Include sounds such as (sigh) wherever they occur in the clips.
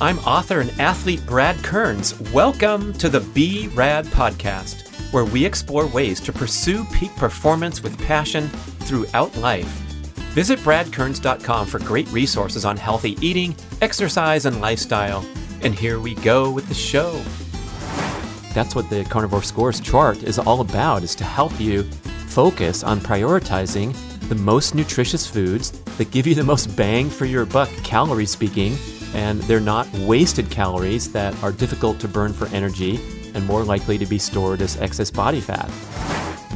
I'm author and athlete Brad Kearns. Welcome to the B.rad podcast, where we explore ways to pursue peak performance with passion throughout life. Visit bradkearns.com for great resources on healthy eating, exercise, and lifestyle. And here we go with the show. That's what the Carnivore Scores chart is all about, is to help you focus on prioritizing the most nutritious foods that give you the most bang for your buck, calorie speaking, and they're not wasted calories that are difficult to burn for energy and more likely to be stored as excess body fat.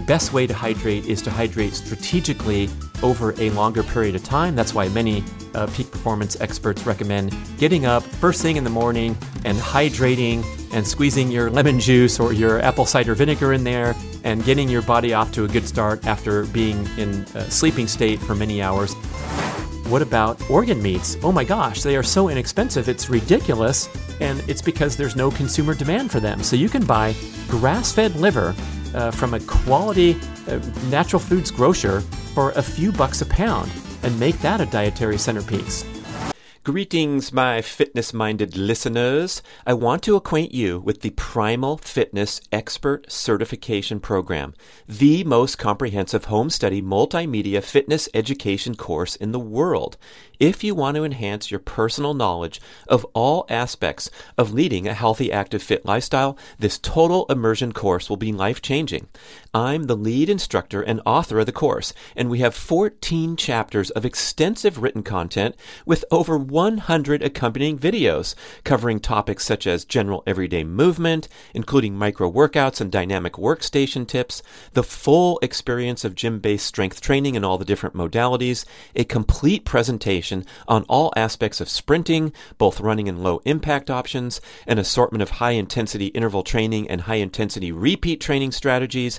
Best way to hydrate is to hydrate strategically over a longer period of time. That's why many uh, peak performance experts recommend getting up first thing in the morning and hydrating and squeezing your lemon juice or your apple cider vinegar in there and getting your body off to a good start after being in a sleeping state for many hours. What about organ meats? Oh my gosh, they are so inexpensive, it's ridiculous, and it's because there's no consumer demand for them. So you can buy grass fed liver uh, from a quality uh, natural foods grocer for a few bucks a pound and make that a dietary centerpiece. Greetings, my fitness minded listeners. I want to acquaint you with the Primal Fitness Expert Certification Program, the most comprehensive home study multimedia fitness education course in the world. If you want to enhance your personal knowledge of all aspects of leading a healthy, active, fit lifestyle, this total immersion course will be life changing. I'm the lead instructor and author of the course, and we have 14 chapters of extensive written content with over 100 accompanying videos covering topics such as general everyday movement, including micro workouts and dynamic workstation tips, the full experience of gym based strength training and all the different modalities, a complete presentation on all aspects of sprinting, both running and low impact options, an assortment of high intensity interval training and high intensity repeat training strategies,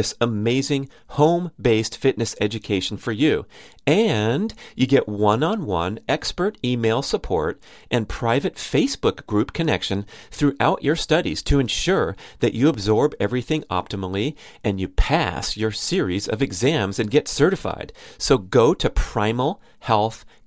amazing home based fitness education for you. And you get one on one expert email support and private Facebook group connection throughout your studies to ensure that you absorb everything optimally and you pass your series of exams and get certified. So go to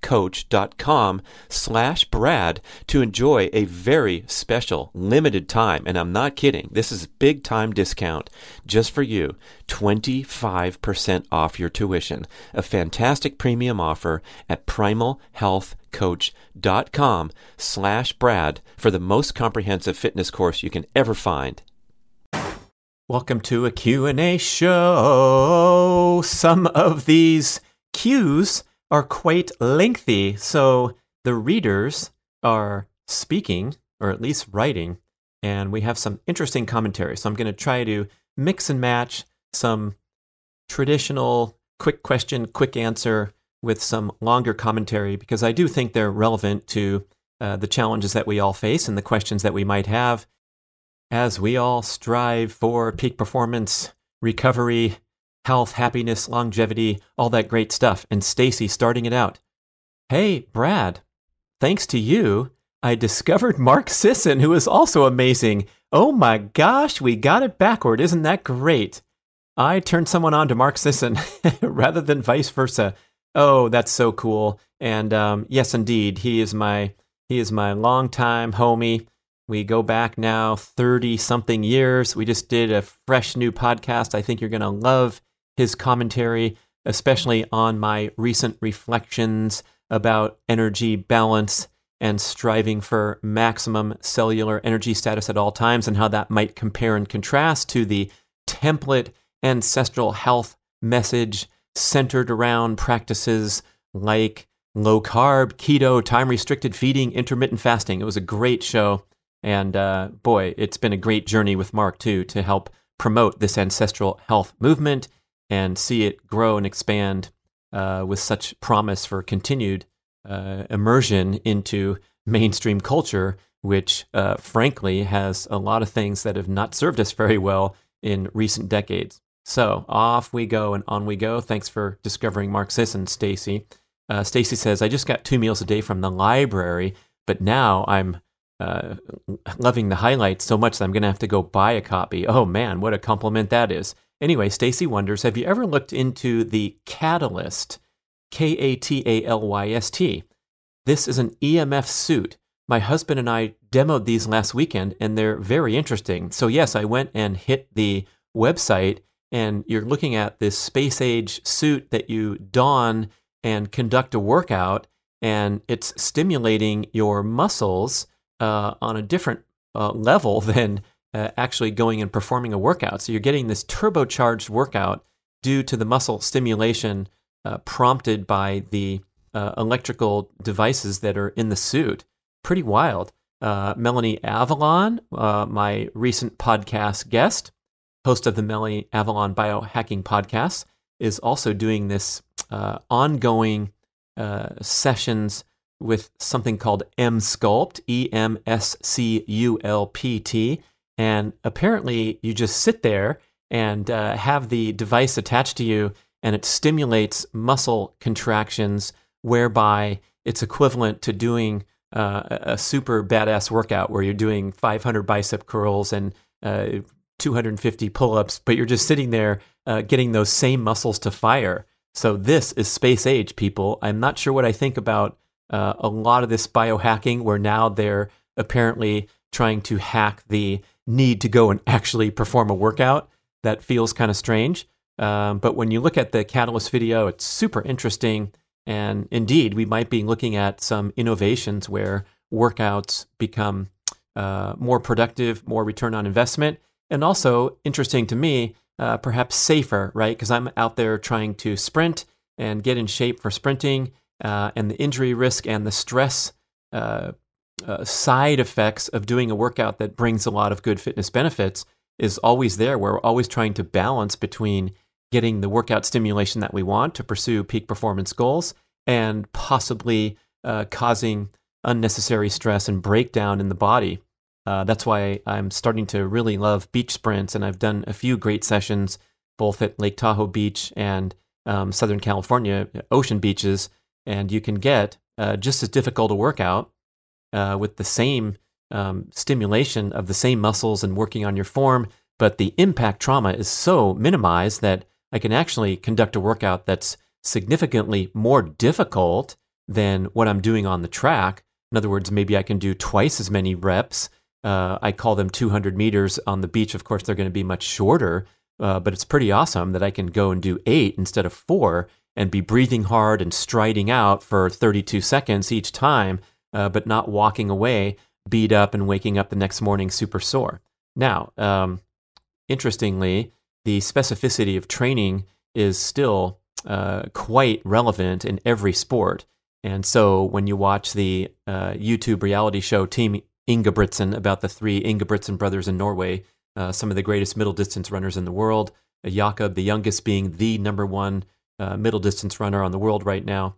primalhealthcoach.com slash Brad to enjoy a very special limited time. And I'm not kidding. This is a big time discount just for you. 25% off your tuition. A fantastic premium offer at primalhealthcoach.com slash Brad for the most comprehensive fitness course you can ever find. Welcome to a Q&A show. Some of these cues are quite lengthy, so the readers are speaking, or at least writing, and we have some interesting commentary. So I'm going to try to mix and match some traditional quick question, quick answer with some longer commentary because I do think they're relevant to uh, the challenges that we all face and the questions that we might have as we all strive for peak performance, recovery, health, happiness, longevity, all that great stuff. And Stacy starting it out. Hey, Brad, thanks to you, I discovered Mark Sisson, who is also amazing. Oh my gosh, we got it backward. Isn't that great? I turned someone on to Mark Sisson (laughs) rather than vice versa. Oh, that's so cool. And um, yes, indeed, he is my he is my longtime homie. We go back now 30 something years. We just did a fresh new podcast. I think you're going to love his commentary, especially on my recent reflections about energy balance and striving for maximum cellular energy status at all times and how that might compare and contrast to the template ancestral health message centered around practices like low carb, keto, time restricted feeding, intermittent fasting. It was a great show. And uh, boy, it's been a great journey with Mark, too, to help promote this ancestral health movement and see it grow and expand uh, with such promise for continued uh, immersion into mainstream culture, which uh, frankly has a lot of things that have not served us very well in recent decades. So off we go and on we go. Thanks for discovering Mark Sisson, Stacy. Uh, Stacy says, I just got two meals a day from the library, but now I'm uh, loving the highlights so much that I'm going to have to go buy a copy. Oh man, what a compliment that is. Anyway, Stacy wonders, have you ever looked into the Katalyst, K A T A L Y S T? This is an EMF suit. My husband and I demoed these last weekend and they're very interesting. So yes, I went and hit the website and you're looking at this space age suit that you don and conduct a workout and it's stimulating your muscles uh, on a different uh, level (laughs) than uh, actually going and performing a workout. So you're getting this turbocharged workout due to the muscle stimulation uh, prompted by the uh, electrical devices that are in the suit. Pretty wild. Uh, Melanie Avalon, my recent podcast guest, host of the Melanie Avalon Biohacking Podcast, is also doing this ongoing sessions with something called EMsculpt, E M S C U L P T. And apparently, you just sit there and uh, have the device attached to you, and it stimulates muscle contractions, whereby it's equivalent to doing uh, a super badass workout where you're doing 500 bicep curls and uh, 250 pull ups, but you're just sitting there uh, getting those same muscles to fire. So, this is space age, people. I'm not sure what I think about uh, a lot of this biohacking where now they're apparently trying to hack the need to go and actually perform a workout. That feels kind of strange. Um, but when you look at the Katalyst video, it's super interesting. And indeed, we might be looking at some innovations where workouts become uh, more productive, more return on investment, and also interesting to me, uh, perhaps safer, right? Because I'm out there trying to sprint and get in shape for sprinting uh, and the injury risk and the stress uh, side effects of doing a workout that brings a lot of good fitness benefits is always there. We're always trying to balance between getting the workout stimulation that we want to pursue peak performance goals and possibly uh, causing unnecessary stress and breakdown in the body. Uh, that's why I'm starting to really love beach sprints, and I've done a few great sessions both at Lake Tahoe Beach and um, Southern California ocean beaches and you can get uh, just as difficult a workout uh, with the same um, stimulation of the same muscles and working on your form, but the impact trauma is so minimized that I can actually conduct a workout that's significantly more difficult than what I'm doing on the track. In other words, maybe I can do twice as many reps. Uh, I call them 200 meters on the beach. Of course, they're going to be much shorter, uh, but it's pretty awesome that I can go and do eight instead of four and be breathing hard and striding out for 32 seconds each time, uh, but not walking away beat up and waking up the next morning super sore. Now, um, interestingly, the specificity of training is still uh, quite relevant in every sport. And so when you watch the uh, YouTube reality show Team Ingebrigtsen about the three Ingebrigtsen brothers in Norway, uh, some of the greatest middle distance runners in the world, Jakob, the youngest, being the number one uh, middle distance runner on the world right now,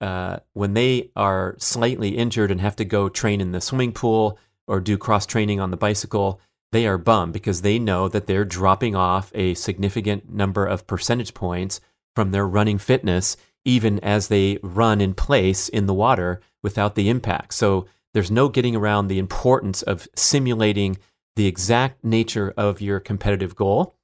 uh, when they are slightly injured and have to go train in the swimming pool or do cross training on the bicycle, they are bummed because they know that they're dropping off a significant number of percentage points from their running fitness, even as they run in place in the water without the impact. So there's no getting around the importance of simulating the exact nature of your competitive goal.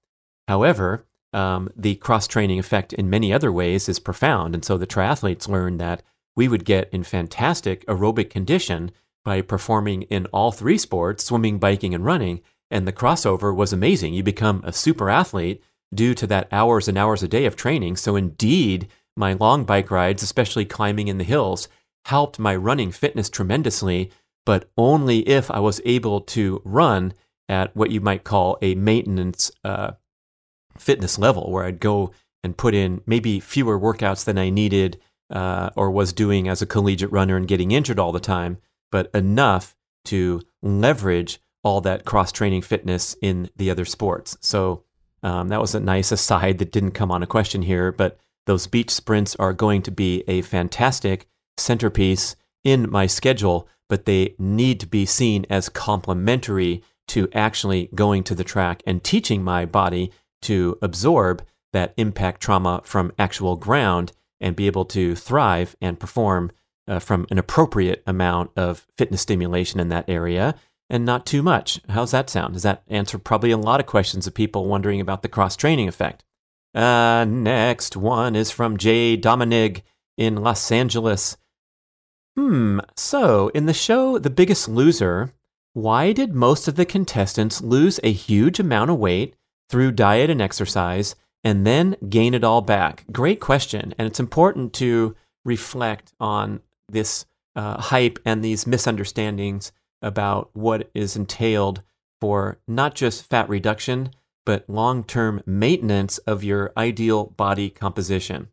However, um, the cross training effect in many other ways is profound. And so the triathletes learned that we would get in fantastic aerobic condition by performing in all three sports swimming, biking, and running. And the crossover was amazing. You become a super athlete due to that hours and hours a day of training. So, indeed, my long bike rides, especially climbing in the hills, helped my running fitness tremendously, but only if I was able to run at what you might call a maintenance uh, fitness level where I'd go and put in maybe fewer workouts than I needed uh, or was doing as a collegiate runner and getting injured all the time, but enough to leverage all that cross training fitness in the other sports. So um, that was a nice aside that didn't come on a question here, but those beach sprints are going to be a fantastic centerpiece in my schedule. but they need to be seen as complementary to actually going to the track and teaching my body to absorb that impact trauma from actual ground and be able to thrive and perform uh, from an appropriate amount of fitness stimulation in that area and not too much. How's that sound? Does that answer probably a lot of questions of people wondering about the cross training effect? Uh, next one is from Jay Dominick in Los Angeles. Hmm, so in the show The Biggest Loser, why did most of the contestants lose a huge amount of weight through diet and exercise and then gain it all back? Great question. And it's important to reflect on this uh, hype and these misunderstandings about what is entailed for not just fat reduction, but long term maintenance of your ideal body composition.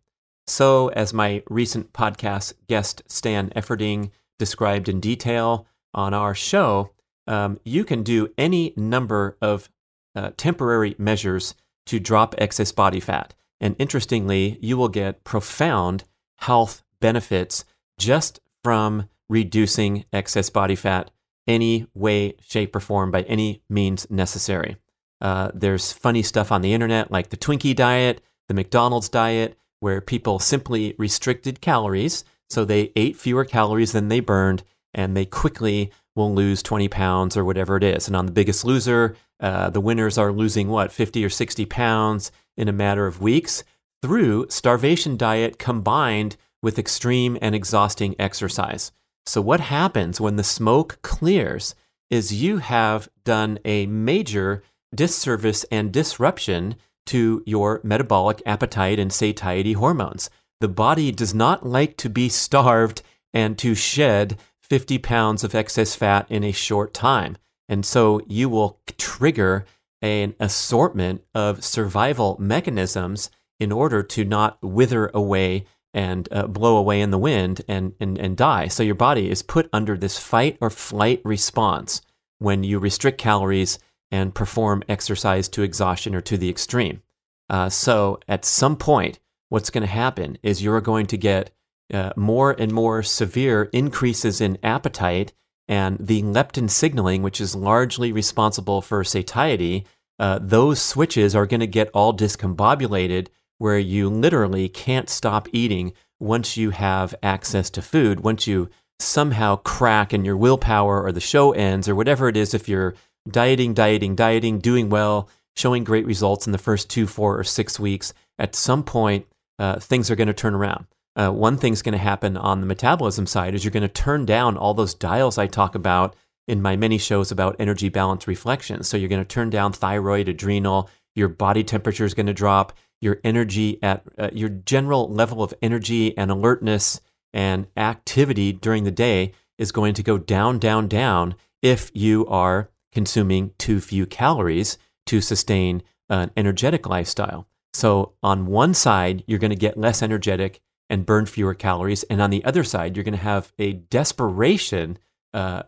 So, as my recent podcast guest Stan Efferding described in detail on our show, um, you can do any number of uh, temporary measures to drop excess body fat. And interestingly, you will get profound health benefits just from reducing excess body fat any way, shape, or form by any means necessary. Uh, there's funny stuff on the internet like the Twinkie diet, the McDonald's diet, where people simply restricted calories. So they ate fewer calories than they burned, and they quickly will lose 20 pounds or whatever it is. And on The Biggest Loser, uh, the winners are losing what, 50 or 60 pounds in a matter of weeks through starvation diet combined with extreme and exhausting exercise. So, what happens when the smoke clears is you have done a major disservice and disruption to your metabolic appetite and satiety hormones. The body does not like to be starved and to shed 50 pounds of excess fat in a short time. And so you will trigger an assortment of survival mechanisms in order to not wither away and uh, blow away in the wind and, and, and die. So your body is put under this fight or flight response when you restrict calories and perform exercise to exhaustion or to the extreme. Uh, so at some point, what's going to happen is you're going to get uh, more and more severe increases in appetite and the leptin signaling, which is largely responsible for satiety. Uh, those switches are going to get all discombobulated where you literally can't stop eating once you have access to food, once you somehow crack in your willpower or the show ends or whatever it is, if you're dieting, dieting, dieting, doing well, showing great results in the first two, four, or six weeks, at some point, uh, things are going to turn around. Uh, one thing's going to happen on the metabolism side is you're going to turn down all those dials I talk about in my many shows about energy balance reflection. So you're going to turn down thyroid, adrenal, your body temperature is going to drop, your energy at uh, your general level of energy and alertness and activity during the day is going to go down, down, down if you are consuming too few calories to sustain an energetic lifestyle. So, on one side, you're going to get less energetic and burn fewer calories. And on the other side, you're going to have a desperation uh,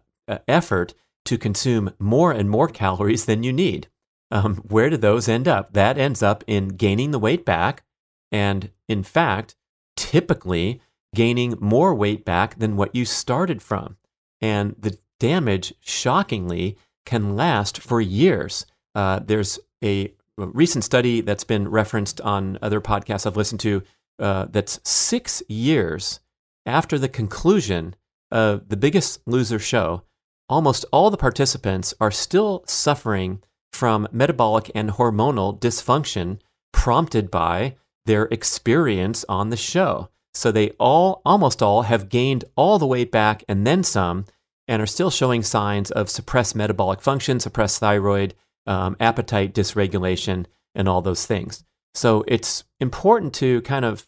effort to consume more and more calories than you need um, where do those end up? That ends up in gaining the weight back, and in fact, typically gaining more weight back than what you started from. And the damage, shockingly, can last for years. Uh, there's a recent study that's been referenced on other podcasts I've listened to uh, that's six years after the conclusion of the biggest loser show. Almost all the participants are still suffering from metabolic and hormonal dysfunction prompted by their experience on the show. So they all, almost all, have gained all the weight back and then some, and are still showing signs of suppressed metabolic function, suppressed thyroid, um, appetite dysregulation, and all those things. So it's important to kind of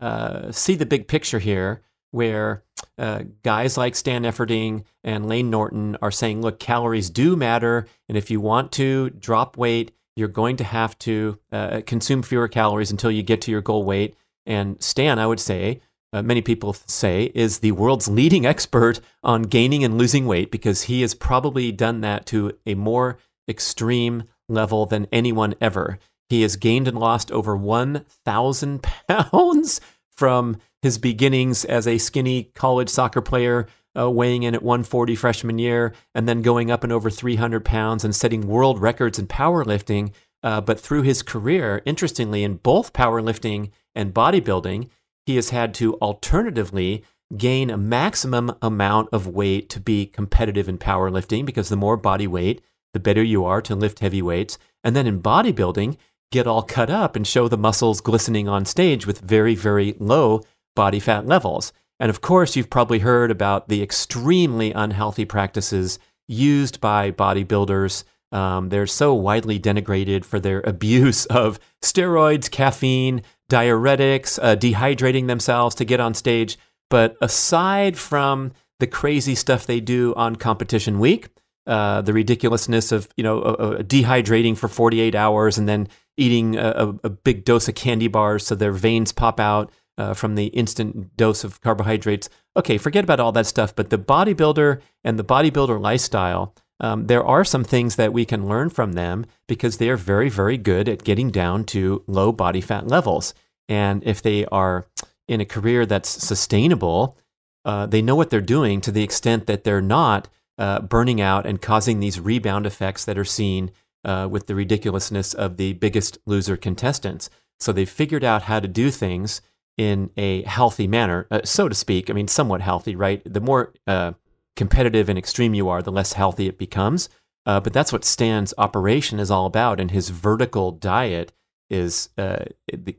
uh, see the big picture here where uh, guys like Stan Efferding and Layne Norton are saying, look, calories do matter. And if you want to drop weight, you're going to have to uh, consume fewer calories until you get to your goal weight. And Stan, I would say, uh, many people say, is the world's leading expert on gaining and losing weight because he has probably done that to a more extreme level than anyone ever. He has gained and lost over 1,000 pounds from his beginnings as a skinny college soccer player uh, weighing in at 140 freshman year, and then going up and over 300 pounds and setting world records in powerlifting. Uh, but through his career, interestingly, in both powerlifting and bodybuilding, he has had to alternatively gain a maximum amount of weight to be competitive in powerlifting because the more body weight, the better you are to lift heavy weights. And then in bodybuilding, get all cut up and show the muscles glistening on stage with very, very low body fat levels. And of course, you've probably heard about the extremely unhealthy practices used by bodybuilders. Um, they're so widely denigrated for their (laughs) abuse of steroids, caffeine, diuretics, uh, dehydrating themselves to get on stage. But aside from the crazy stuff they do on competition week, uh, the ridiculousness of you know uh, uh, dehydrating for 48 hours and then eating a, a, big dose of candy bars so their veins pop out uh, from the instant dose of carbohydrates. Okay, forget about all that stuff. But the bodybuilder and the bodybuilder lifestyle, um, there are some things that we can learn from them because they are very, very good at getting down to low body fat levels. And if they are in a career that's sustainable, uh, they know what they're doing to the extent that they're not uh, burning out and causing these rebound effects that are seen uh, with the ridiculousness of the biggest loser contestants. So they've figured out how to do things in a healthy manner, uh, so to speak. I mean, somewhat healthy, right? The more uh, competitive and extreme you are, the less healthy it becomes. Uh, but that's what Stan's operation is all about, and his vertical diet is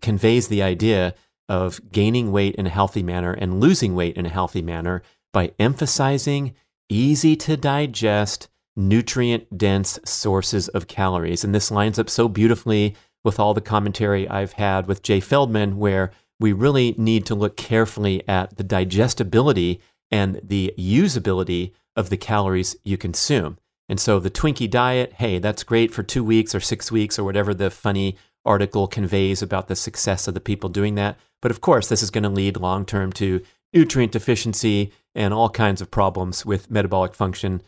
conveys the idea of gaining weight in a healthy manner and losing weight in a healthy manner by emphasizing easy to digest, nutrient dense sources of calories. And this lines up so beautifully with all the commentary I've had with Jay Feldman, where we really need to look carefully at the digestibility and the usability of the calories you consume. And so the Twinkie diet, hey, that's great for two weeks or six weeks or whatever the funny article conveys about the success of the people doing that. But of course, this is going to lead long term to nutrient deficiency and all kinds of problems with metabolic function,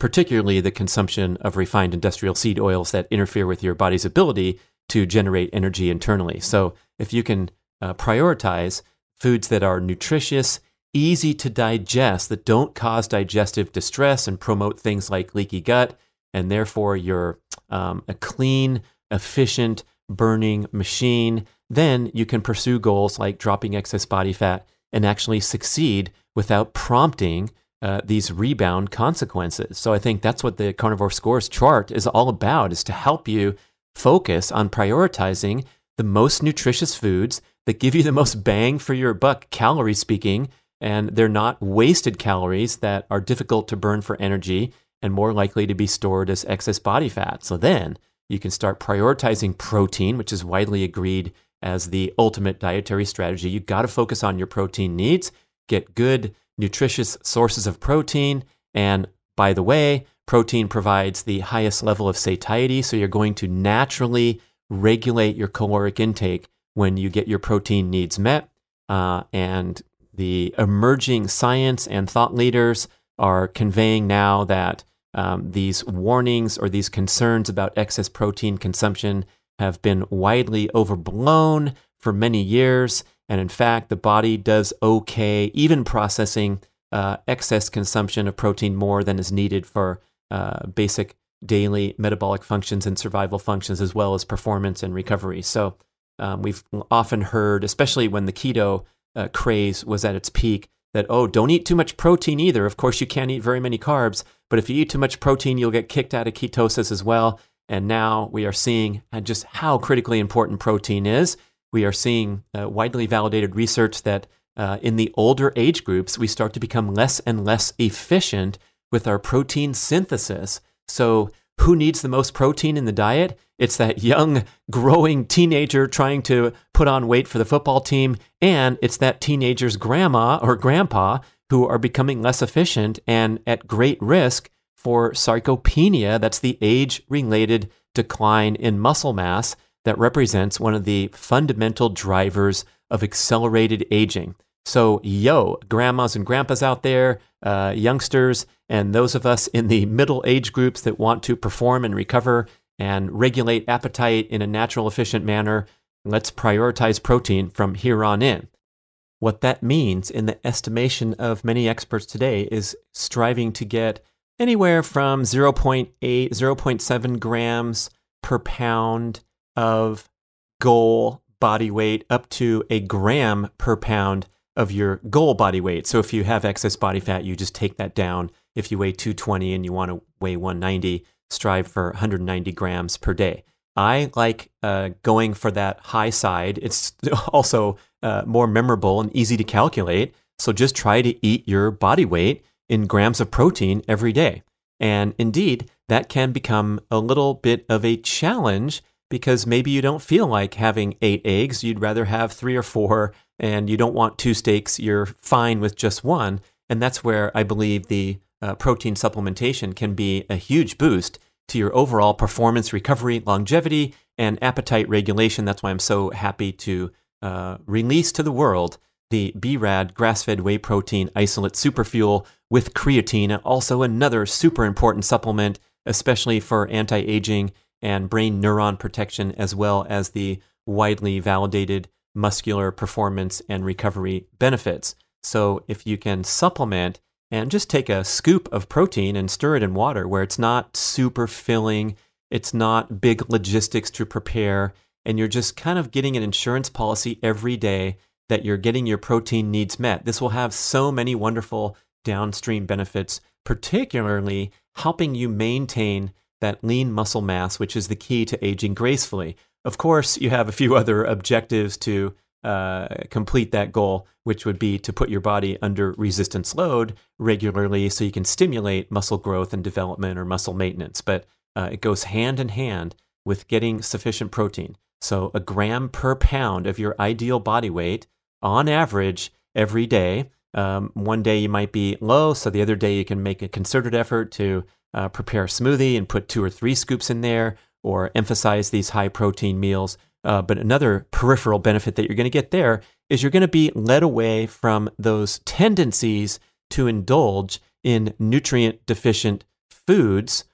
particularly the consumption of refined industrial seed oils that interfere with your body's ability to generate energy internally. So if you can uh, prioritize foods that are nutritious, easy to digest, that don't cause digestive distress and promote things like leaky gut, and therefore you're um, a clean, efficient burning machine, then you can pursue goals like dropping excess body fat and actually succeed without prompting uh, these rebound consequences. So I think that's what the carnivore scores chart is all about is to help you focus on prioritizing the most nutritious foods that give you the most bang for your buck calorie speaking and they're not wasted calories that are difficult to burn for energy and more likely to be stored as excess body fat. So then you can start prioritizing protein, which is widely agreed as the ultimate dietary strategy. You've got to focus on your protein needs, get good, nutritious sources of protein. And by the way, protein provides the highest level of satiety. So you're going to naturally regulate your caloric intake when you get your protein needs met. Uh, and the emerging science and thought leaders are conveying now that um, these warnings or these concerns about excess protein consumption have been widely overblown for many years. And in fact, the body does okay, even processing uh, excess consumption of protein more than is needed for uh, basic daily metabolic functions and survival functions, as well as performance and recovery. So um, we've often heard, especially when the keto uh, craze was at its peak, that, oh, don't eat too much protein either. Of course, you can't eat very many carbs, but if you eat too much protein, you'll get kicked out of ketosis as well. And now we are seeing just how critically important protein is. We are seeing uh, widely validated research that uh, in the older age groups, we start to become less and less efficient with our protein synthesis. So, who needs the most protein in the diet? It's that young, growing teenager trying to put on weight for the football team, and it's that teenager's grandma or grandpa who are becoming less efficient and at great risk for sarcopenia. That's the age related decline in muscle mass that represents one of the fundamental drivers of accelerated aging. So, yo, grandmas and grandpas out there, uh, youngsters, and those of us in the middle age groups that want to perform and recover and regulate appetite in a natural, efficient manner, let's prioritize protein from here on in. what that means in the estimation of many experts today is striving to get anywhere from 0.8, 0.7 grams per pound of goal body weight up to a gram per pound of your goal body weight. So if you have excess body fat, you just take that down. If you weigh 220 and you want to weigh 190, strive for 190 grams per day. I like uh, going for that high side. It's (laughs) also uh, more memorable and easy to calculate. So just try to eat your body weight in grams of protein every day. And indeed, that can become a little bit of a challenge because maybe you don't feel like having eight eggs. You'd rather have three or four, and you don't want two steaks. You're fine with just one. And that's where I believe the uh, protein supplementation can be a huge boost to your overall performance, recovery, longevity, and appetite regulation. That's why I'm so happy to uh, release to the world the B.rad grass fed whey protein isolate superfuel with creatine, also another super important supplement, especially for anti aging and brain neuron protection, as well as the widely validated muscular performance and recovery benefits. So, if you can supplement and just take a scoop of protein and stir it in water where it's not super filling, it's not big logistics to prepare, and you're just kind of getting an insurance policy every day that you're getting your protein needs met. This will have so many wonderful downstream benefits, particularly helping you maintain that lean muscle mass, which is the key to aging gracefully. Of course, you have a few (laughs) other objectives to uh, complete that goal, which would be to put your body under resistance load regularly so you can stimulate muscle growth and development or muscle maintenance. But uh, it goes hand in hand with getting sufficient protein. So, a gram per pound of your ideal body weight on average every day. Um, one day you might be low, so the other day you can make a concerted effort to uh, prepare a smoothie and put two or three scoops in there or emphasize these high protein meals. Uh, but another peripheral benefit that you're going to get there is you're going to be led away from those tendencies to indulge in nutrient deficient foods,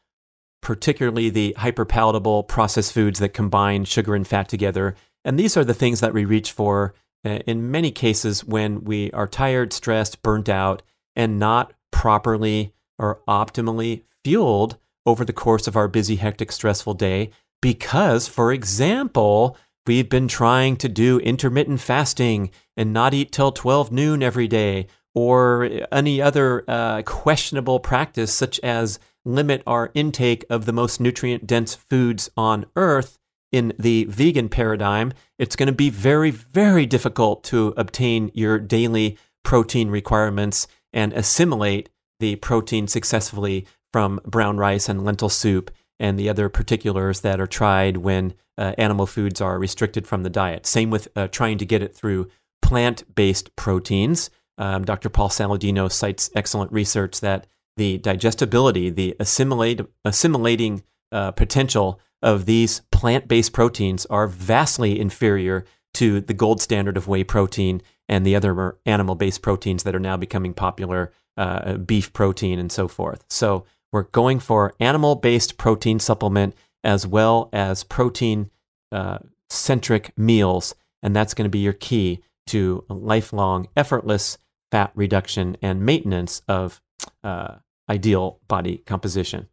particularly the hyperpalatable processed foods that combine sugar and fat together. And these are the things that we reach for uh, in many cases when we are tired, stressed, burnt out, and not properly or optimally fueled over the course of our busy, hectic, stressful day because, for example, we've been trying to do intermittent fasting and not eat till 12 noon every day, or any other uh, questionable practice, such as limit our intake of the most nutrient dense foods on earth in the vegan paradigm, it's going to be very, very difficult to obtain your daily protein requirements and assimilate the protein successfully from brown rice and lentil soup and the other particulars that are tried when uh, animal foods are restricted from the diet. Same with uh, trying to get it through plant based proteins. Um, Dr. Paul Saladino cites excellent research that the digestibility, the assimilate, assimilating uh, potential of these plant based proteins are vastly inferior to the gold standard of whey protein and the other animal based proteins that are now becoming popular, uh, beef protein and so forth. So, we're going for animal based protein supplement as well as protein uh, centric meals. And that's going to be your key to lifelong, effortless fat reduction and maintenance of uh, ideal body composition.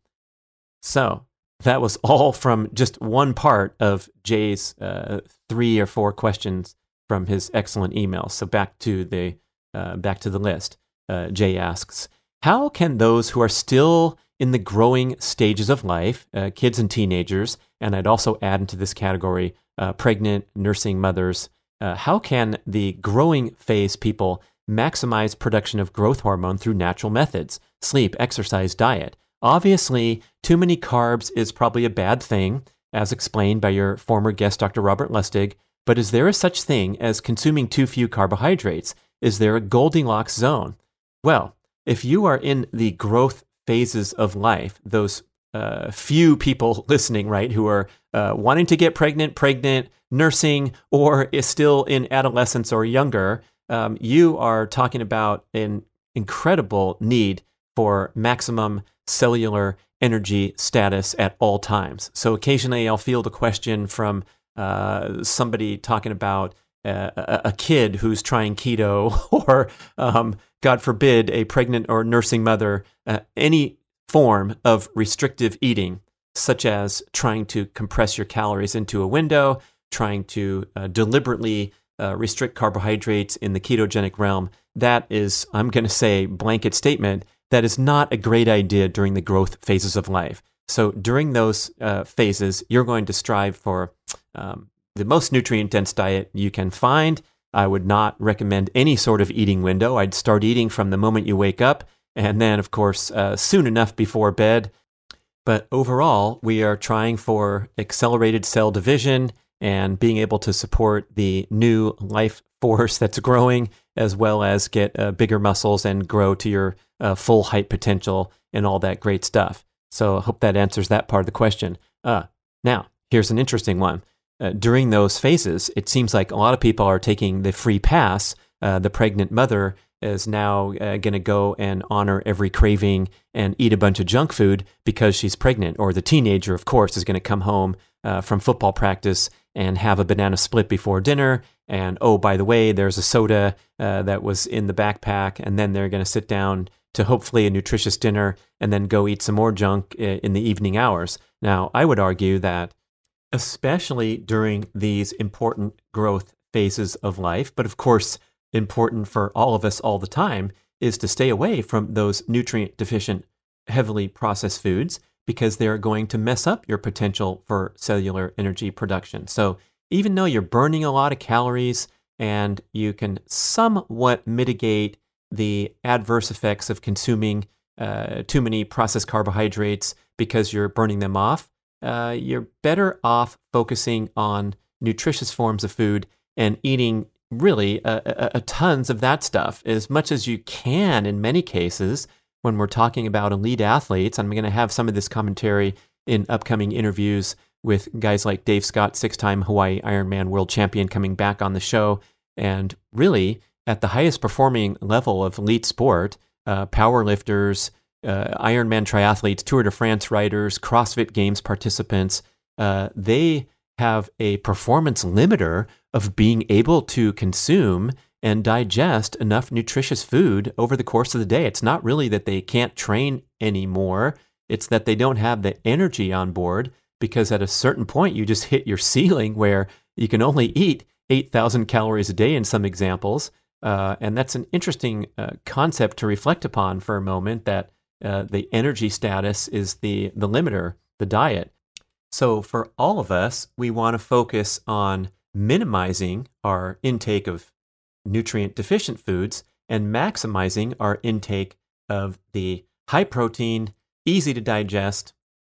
So, that was all from just one part of Jay's uh, three or four questions from his excellent email. So back to the uh, back to the list. Uh, Jay asks, "How can those who are still in the growing stages of life, uh, kids and teenagers, and I'd also add into this category uh, pregnant, nursing mothers. Uh, how can the growing phase people maximize production of growth hormone through natural methods, sleep, exercise, diet? Obviously, too many carbs is probably a bad thing, as explained by your former guest, Dr. Robert Lustig. But is there a such thing as consuming too few carbohydrates? Is there a Goldilocks zone? Well, if you are in the growth phases of life, those uh, few people (laughs) listening, right, who are uh, wanting to get pregnant, pregnant, nursing, or is still in adolescence or younger, um, you are talking about an incredible need for maximum cellular energy status at all times. So occasionally I'll field a question from uh, somebody talking about a, a, kid who's trying keto, (laughs) or um, God forbid, a pregnant or nursing mother, uh, any form of restrictive eating, such as trying to compress your calories into a window, trying to uh, deliberately uh, restrict carbohydrates in the ketogenic realm, that is, I'm going to say, blanket statement, that is not a great idea during the growth phases of life. So during those uh, phases, you're going to strive for um, the most nutrient dense diet you can find. I would not recommend any sort of eating window. I'd start eating from the moment you wake up, and then, of course, uh, soon enough before bed. But overall, we are trying for accelerated cell division and being able to support the new life (laughs) force that's growing, as well as get uh, bigger muscles and grow to your uh, full height potential and all that great stuff. So I hope that answers that part of the question. Uh, now, here's an interesting one. Uh, during those phases, it seems like a lot of people are taking the free pass. Uh, the pregnant mother is now uh, going to go and honor every craving and eat a bunch of junk food because she's pregnant. Or the teenager, of course, is going to come home uh, from football practice and have a banana split before dinner. And oh, by the way, there's a soda uh, that was in the backpack. And then they're going to sit down to hopefully a nutritious dinner and then go eat some more junk in the evening hours. Now, I would argue that, especially during these important growth phases of life, but of course, important for all of us all the time, is to stay away from those nutrient deficient, heavily processed foods because they're going to mess up your potential for cellular energy production. So, even though you're burning a lot of calories and you can somewhat mitigate the adverse effects of consuming uh, too many processed carbohydrates because you're burning them off, uh, you're better off focusing on nutritious forms of food and eating really a, a, a tons of that stuff as much as you can in many cases when we're talking about elite athletes. I'm going to have some of this commentary in upcoming interviews with guys like Dave Scott, six time Hawaii Ironman world champion, coming back on the show. And really, at the highest performing level of elite sport, uh, power lifters, uh, Ironman triathletes, Tour de France riders, CrossFit Games participants, uh, they have a performance limiter of being able to consume and digest enough nutritious food over the course of the day. It's not really that they can't train anymore, it's that they don't have the energy on board because at a certain point you just hit your ceiling where you can only eat 8,000 calories a day in some examples. Uh, and that's an interesting uh, concept to reflect upon for a moment that uh, the energy status is the, the limiter, the diet. So, for all of us, we want to focus on minimizing our intake of nutrient deficient foods and maximizing our intake of the high protein, easy to digest,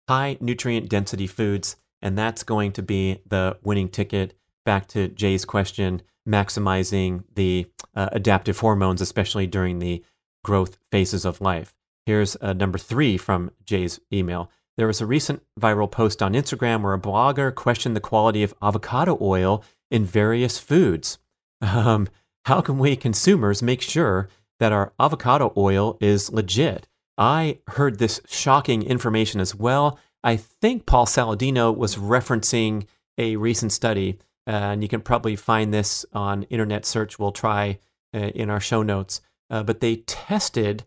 high nutrient density foods. And that's going to be the winning ticket. Back to Jay's question maximizing the uh, adaptive hormones, especially during the growth phases of life. Here's uh, number three from Jay's email. There was a recent viral post on Instagram where a blogger questioned the quality of avocado oil in various foods. Um, how can we consumers make sure that our avocado oil is legit? I heard this shocking information as well. I think Paul Saladino was referencing a recent study and you can probably find this on internet search. We'll try uh, in our show notes. Uh, but they tested,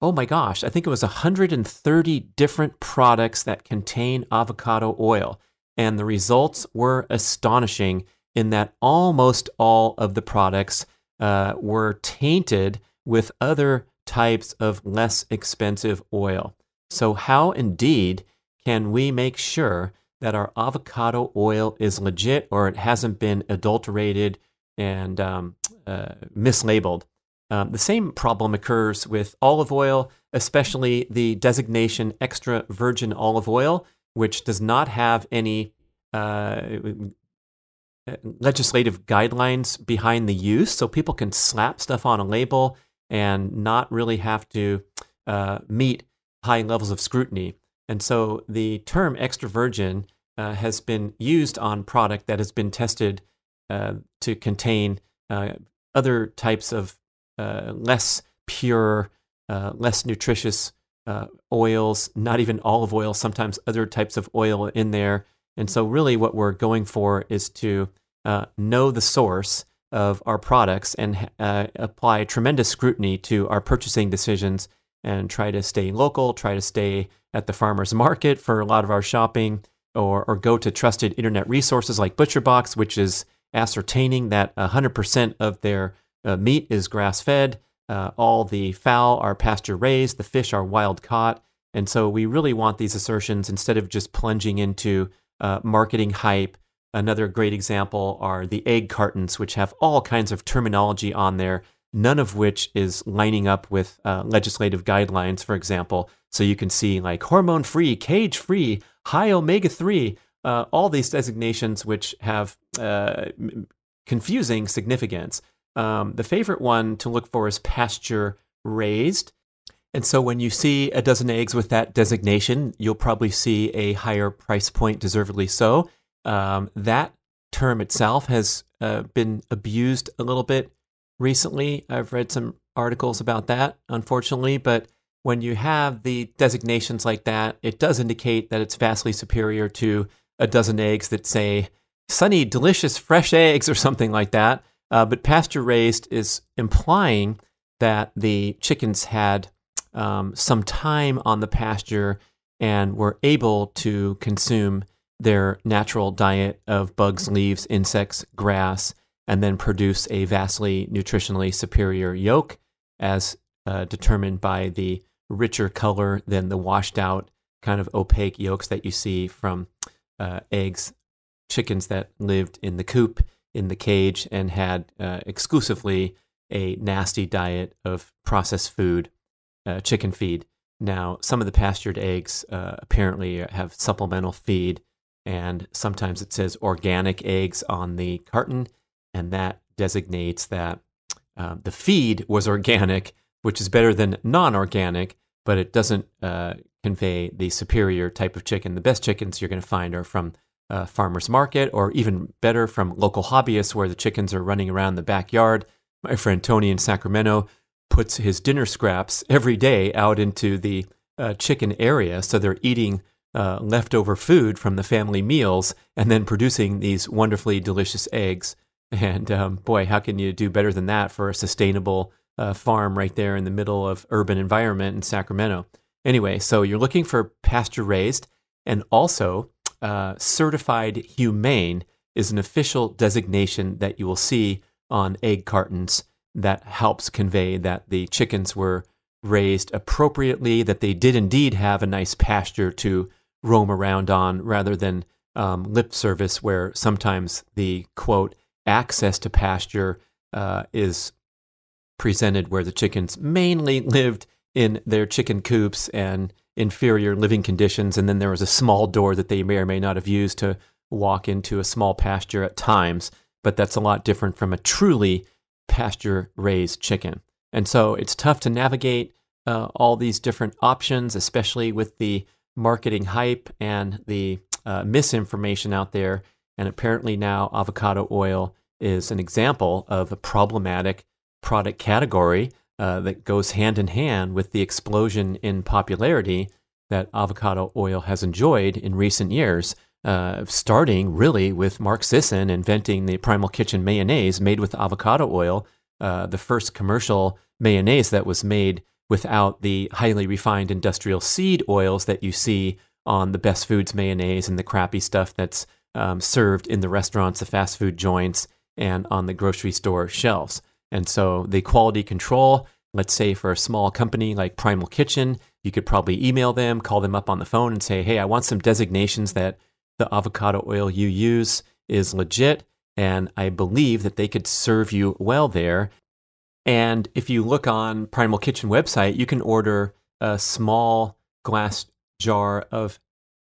oh my gosh, I think it was 130 different products that contain avocado oil. And the results were astonishing in that almost all of the products uh, were tainted with other types of less expensive oil. So, how indeed can we make sure that our avocado oil is legit or it hasn't been adulterated and um, uh, mislabeled. Um, the same problem occurs with olive oil, especially the designation extra virgin olive oil, which does not have any uh, legislative guidelines behind the use. So people can slap stuff on a label and not really have to uh, meet high levels of scrutiny. And so the term extra virgin uh, has been used on product that has been tested uh, to contain uh, other types of less pure, uh, less nutritious uh, oils, not even olive oil, sometimes other types of oil in there. And so, really, what we're going for is to know the source of our products and uh, apply tremendous scrutiny to our purchasing decisions and try to stay local, try to stay at the farmer's market for a lot of our shopping, or, or go to trusted internet resources like ButcherBox, which is ascertaining that 100% of their uh, meat is grass fed. Uh, all the fowl are pasture raised, the fish are wild caught. And so we really want these assertions instead of just plunging into uh, marketing hype. Another great example are the egg cartons, which have all kinds of terminology on there, none of which is lining up with uh, legislative guidelines, for example. So you can see like hormone free, cage free, high omega 3, uh, all these designations which have uh, confusing significance. Um, the favorite one to look for is pasture raised. And so when you see a dozen eggs with that designation, you'll probably see a higher price point, deservedly so. Um, that term itself has uh, been abused a little bit recently. I've read some articles about that, unfortunately. But when you have the designations like that, it does indicate that it's vastly superior to a dozen eggs that say sunny, delicious, fresh eggs or something like that. Uh, but pasture raised is implying that the chickens had um, some time on the pasture and were able to consume their natural diet of bugs, leaves, insects, grass, and then produce a vastly nutritionally superior yolk as uh, determined by the richer color than the washed out kind of opaque yolks that you see from uh, eggs, chickens that lived in the coop in the cage and had uh, exclusively a nasty diet of processed food, uh, chicken feed. Now, some of the pastured eggs uh, apparently have supplemental feed, and sometimes it says organic eggs on the carton, and that designates that uh, the feed was organic, which is better than non organic, but it doesn't uh, convey the superior type of chicken. The best chickens you're going to find are from uh, farmer's market, or even better, from local hobbyists where the chickens are running around the backyard. My friend Tony in Sacramento puts his dinner scraps every day out into the uh, chicken area, so they're eating uh, leftover food from the family meals and then producing these wonderfully delicious eggs. And um, boy, how can you do better than that for a sustainable uh, farm right there in the middle of urban environment in Sacramento? Anyway, so you're looking for pasture raised and also uh, certified humane is an official designation that you will see on egg cartons that helps convey that the chickens were raised appropriately, that they did indeed have a nice pasture to roam around on, rather than um, lip service, where sometimes the quote access to pasture uh, is presented where the chickens mainly lived in their chicken coops and inferior living conditions. And then there was a small door that they may or may not have used to walk into a small pasture at times. But that's a lot different from a truly pasture raised chicken. And so it's tough to navigate uh, all these different options, especially with the marketing hype and the uh, misinformation out there. And apparently now avocado oil is an example of a problematic product category uh, that goes hand in hand with the explosion in popularity that avocado oil has enjoyed in recent years, uh, starting really with Mark Sisson inventing the Primal Kitchen mayonnaise made with avocado oil, uh, the first commercial mayonnaise that was made without the highly refined industrial seed oils that you see on the best foods mayonnaise and the crappy stuff that's um, served in the restaurants, the fast food joints, and on the grocery store shelves. And so the quality control, let's say for a small company like Primal Kitchen, you could probably email them, call them up on the phone and say, hey, I want some designations that the avocado oil you use is legit. And I believe that they could serve you well there. And if you look on Primal Kitchen website, you can order a small glass jar of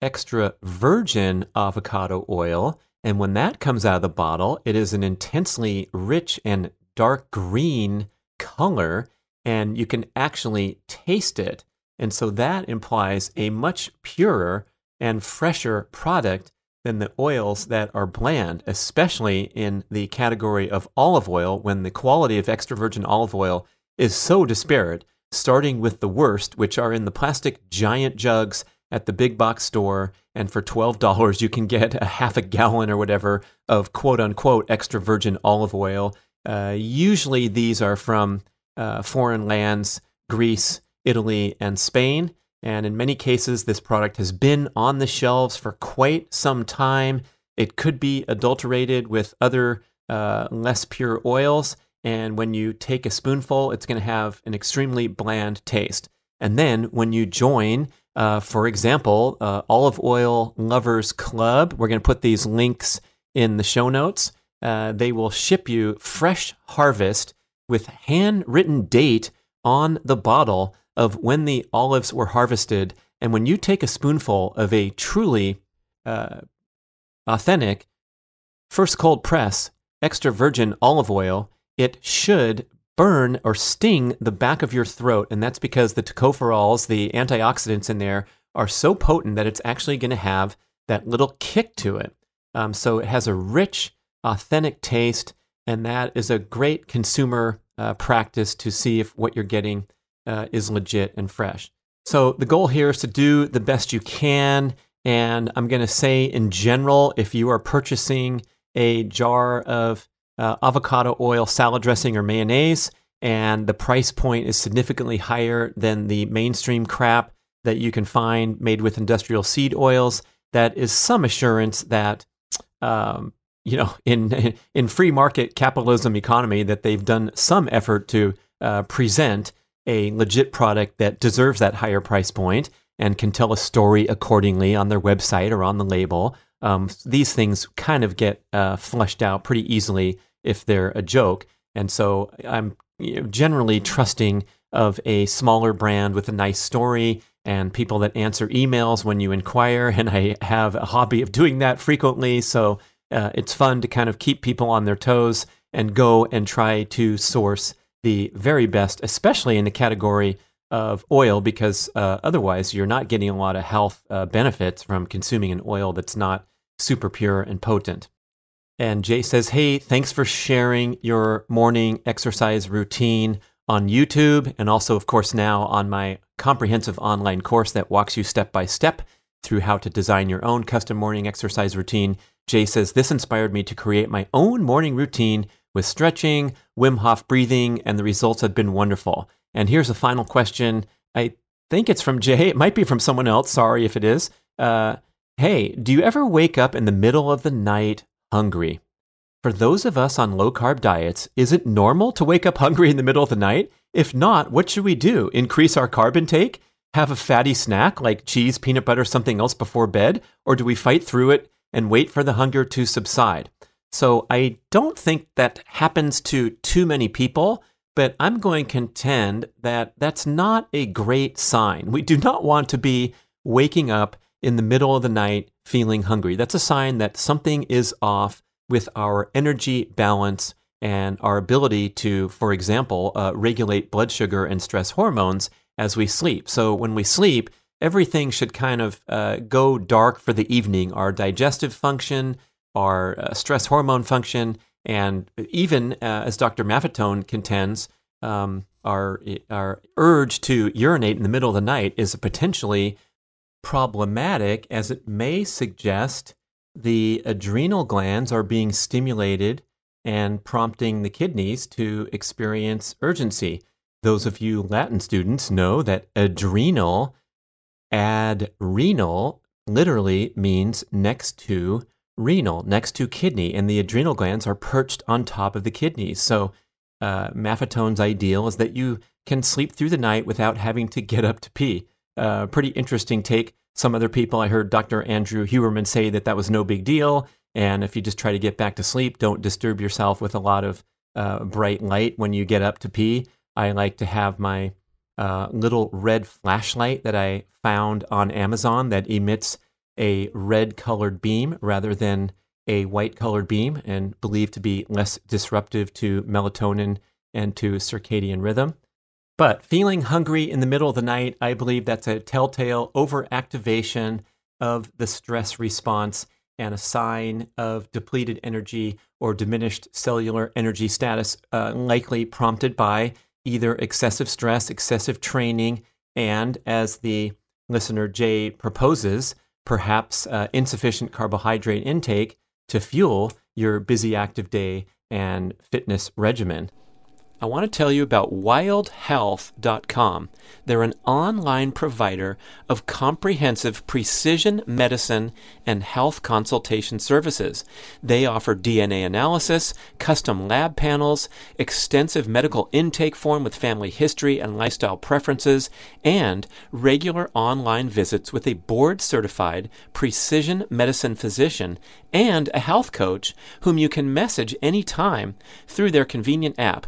extra virgin avocado oil. And when that comes out of the bottle, it is an intensely rich and dark green color and you can actually taste it. And so that implies a much purer and fresher product than the oils that are bland, especially in the category of olive oil when the quality of extra virgin olive oil is so disparate, starting with the worst, which are in the plastic giant jugs at the big box store. And for $12, you can get a half a gallon or whatever of quote unquote extra virgin olive oil Uh, usually these are from uh, foreign lands, Greece, Italy, and Spain. And in many cases, this product has been on the shelves for quite some time. It could be adulterated with other uh, less pure oils. And when you take a spoonful, it's going to have an extremely bland taste. And then when you join, uh, for example, uh, Olive Oil Lovers Club, we're going to put these links in the show notes. Uh, they will ship you fresh harvest with handwritten date on the bottle of when the olives were harvested. And when you take a spoonful of a truly uh, authentic, first cold press, extra virgin olive oil, it should burn or sting the back of your throat. And that's because the tocopherols, the antioxidants in there, are so potent that it's actually going to have that little kick to it. Um, so it has a rich, authentic taste. And that is a great consumer uh, practice to see if what you're getting uh, is legit and fresh. So the goal here is to do the best you can. And I'm going to say, in general, if you are purchasing a jar of uh, avocado oil salad dressing or mayonnaise, and the price point is significantly higher than the mainstream crap that you can find made with industrial seed oils, that is some assurance that, um, you know, in (laughs) in free market capitalism economy, that they've done some effort to uh, present a legit product that deserves that higher price point and can tell a story accordingly on their website or on the label. Um, these things kind of get uh, flushed out pretty easily if they're a joke. And so I'm you know, generally trusting of a smaller brand with a nice story and people that answer emails when you inquire. And I have a hobby of doing that frequently. So uh, it's fun to kind of keep people on their toes and go and try to source the very best, especially in the category of oil, because uh, otherwise you're not getting a lot of health uh, benefits from consuming an oil that's not super pure and potent. And Jay says, Hey, thanks for sharing your morning exercise routine on YouTube. And also, of course, now on my comprehensive online course that walks you step by step through how to design your own custom morning exercise routine. Jay says, This inspired me to create my own morning routine with stretching, Wim Hof breathing, and the results have been wonderful. And here's a final question. I think it's from Jay. It might be from someone else. Sorry if it is. Uh, hey, do you ever wake up in the middle of the night hungry. For those of us on low carb diets, is it normal to wake up hungry in the middle of the night? If not, what should we do? Increase our carb intake? Have a fatty snack like cheese, peanut butter, something else before bed? Or do we fight through it and wait for the hunger to subside? So I don't think that happens to too many people, but I'm going to contend that that's not a great sign. We do not want to be waking up in the middle of the night feeling hungry. That's a sign that something is off with our energy balance and our ability to, for example, uh, regulate blood sugar and stress hormones as we sleep. So when we sleep, everything should kind of uh, go dark for the evening. Our digestive function, our uh, stress hormone function, and even uh, as Dr. Maffetone contends, um, our our urge to urinate in the middle of the night is potentially problematic as it may suggest the adrenal glands are being stimulated and prompting the kidneys to experience urgency. Those of you Latin students know that adrenal, adrenal, literally means next to renal, next to kidney, and the adrenal glands are perched on top of the kidneys. So, uh, Maffetone's ideal is that you can sleep through the night without having to get up to pee uh, pretty interesting take. Some other people, I heard Dr. Andrew Huberman say that that was no big deal. And if you just try to get back to sleep, don't disturb yourself with a lot of uh, bright light when you get up to pee. I like to have my uh, little red flashlight that I found on Amazon that emits a red colored beam rather than a white colored beam and believed to be less disruptive to melatonin and to circadian rhythm. But feeling hungry in the middle of the night, I believe that's a telltale overactivation of the stress response and a sign of depleted energy or diminished cellular energy status, uh, likely prompted by either excessive stress, excessive training, and as the listener Jay proposes, perhaps uh, insufficient carbohydrate intake to fuel your busy active day and fitness regimen. I want to tell you about wildhealth.com. They're an online provider of comprehensive precision medicine and health consultation services. They offer DNA analysis, custom lab panels, extensive medical intake form with family history and lifestyle preferences, and regular online visits with a board certified precision medicine physician and a health coach whom you can message anytime through their convenient app.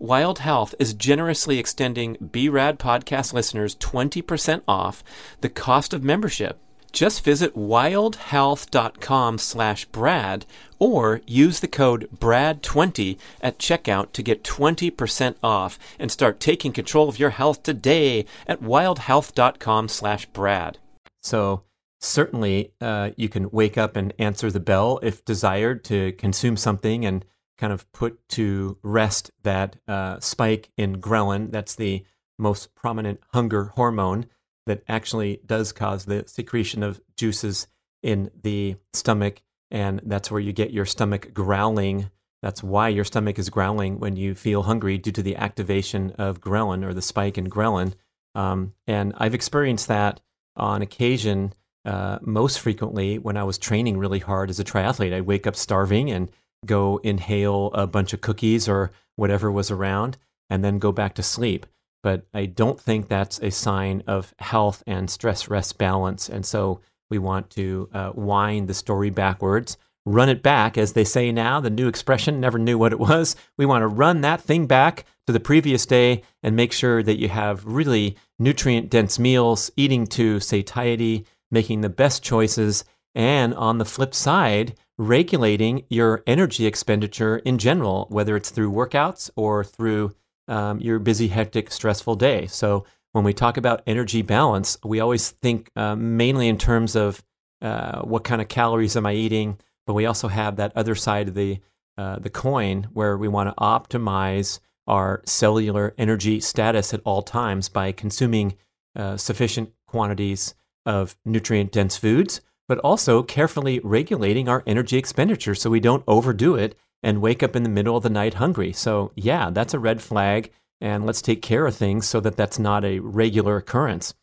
Wild Health is generously extending BRAD podcast listeners 20% off the cost of membership. Just visit wildhealth.com slash Brad or use the code BRAD20 at checkout to get 20% off and start taking control of your health today at wildhealth.com slash Brad. So certainly uh, you can wake up and answer the bell if desired to consume something and kind of put to rest that uh, spike in ghrelin. That's the most prominent hunger hormone that actually does cause the secretion of juices in the stomach. And that's where you get your stomach growling. That's why your stomach is growling when you feel hungry due to the activation of ghrelin or the spike in ghrelin. Um, and I've experienced that on occasion, uh, most frequently when I was training really hard as a triathlete. I'd wake up starving and go inhale a bunch of cookies or whatever was around, and then go back to sleep. But I don't think that's a sign of health and stress rest balance. And so we want to uh, wind the story backwards, run it back, as they say now. The new expression never knew what it was. We want to run that thing back to the previous day and make sure that you have really nutrient dense meals, eating to satiety, making the best choices. And on the flip side, regulating your energy expenditure in general, whether it's through workouts or through um, your busy, hectic, stressful day. So, when we talk about energy balance, we always think uh, mainly in terms of uh, what kind of calories am I eating, but we also have that other side of the uh, the coin where we want to optimize our cellular energy status at all times by consuming uh, sufficient quantities of nutrient dense foods but also carefully regulating our energy expenditure so we don't overdo it and wake up in the middle of the night hungry. So, yeah, that's a red flag, and let's take care of things so that that's not a regular occurrence.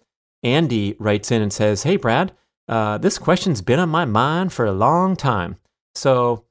Andy writes in and says, Hey, Brad, uh, this question's been on my mind for a long time. So,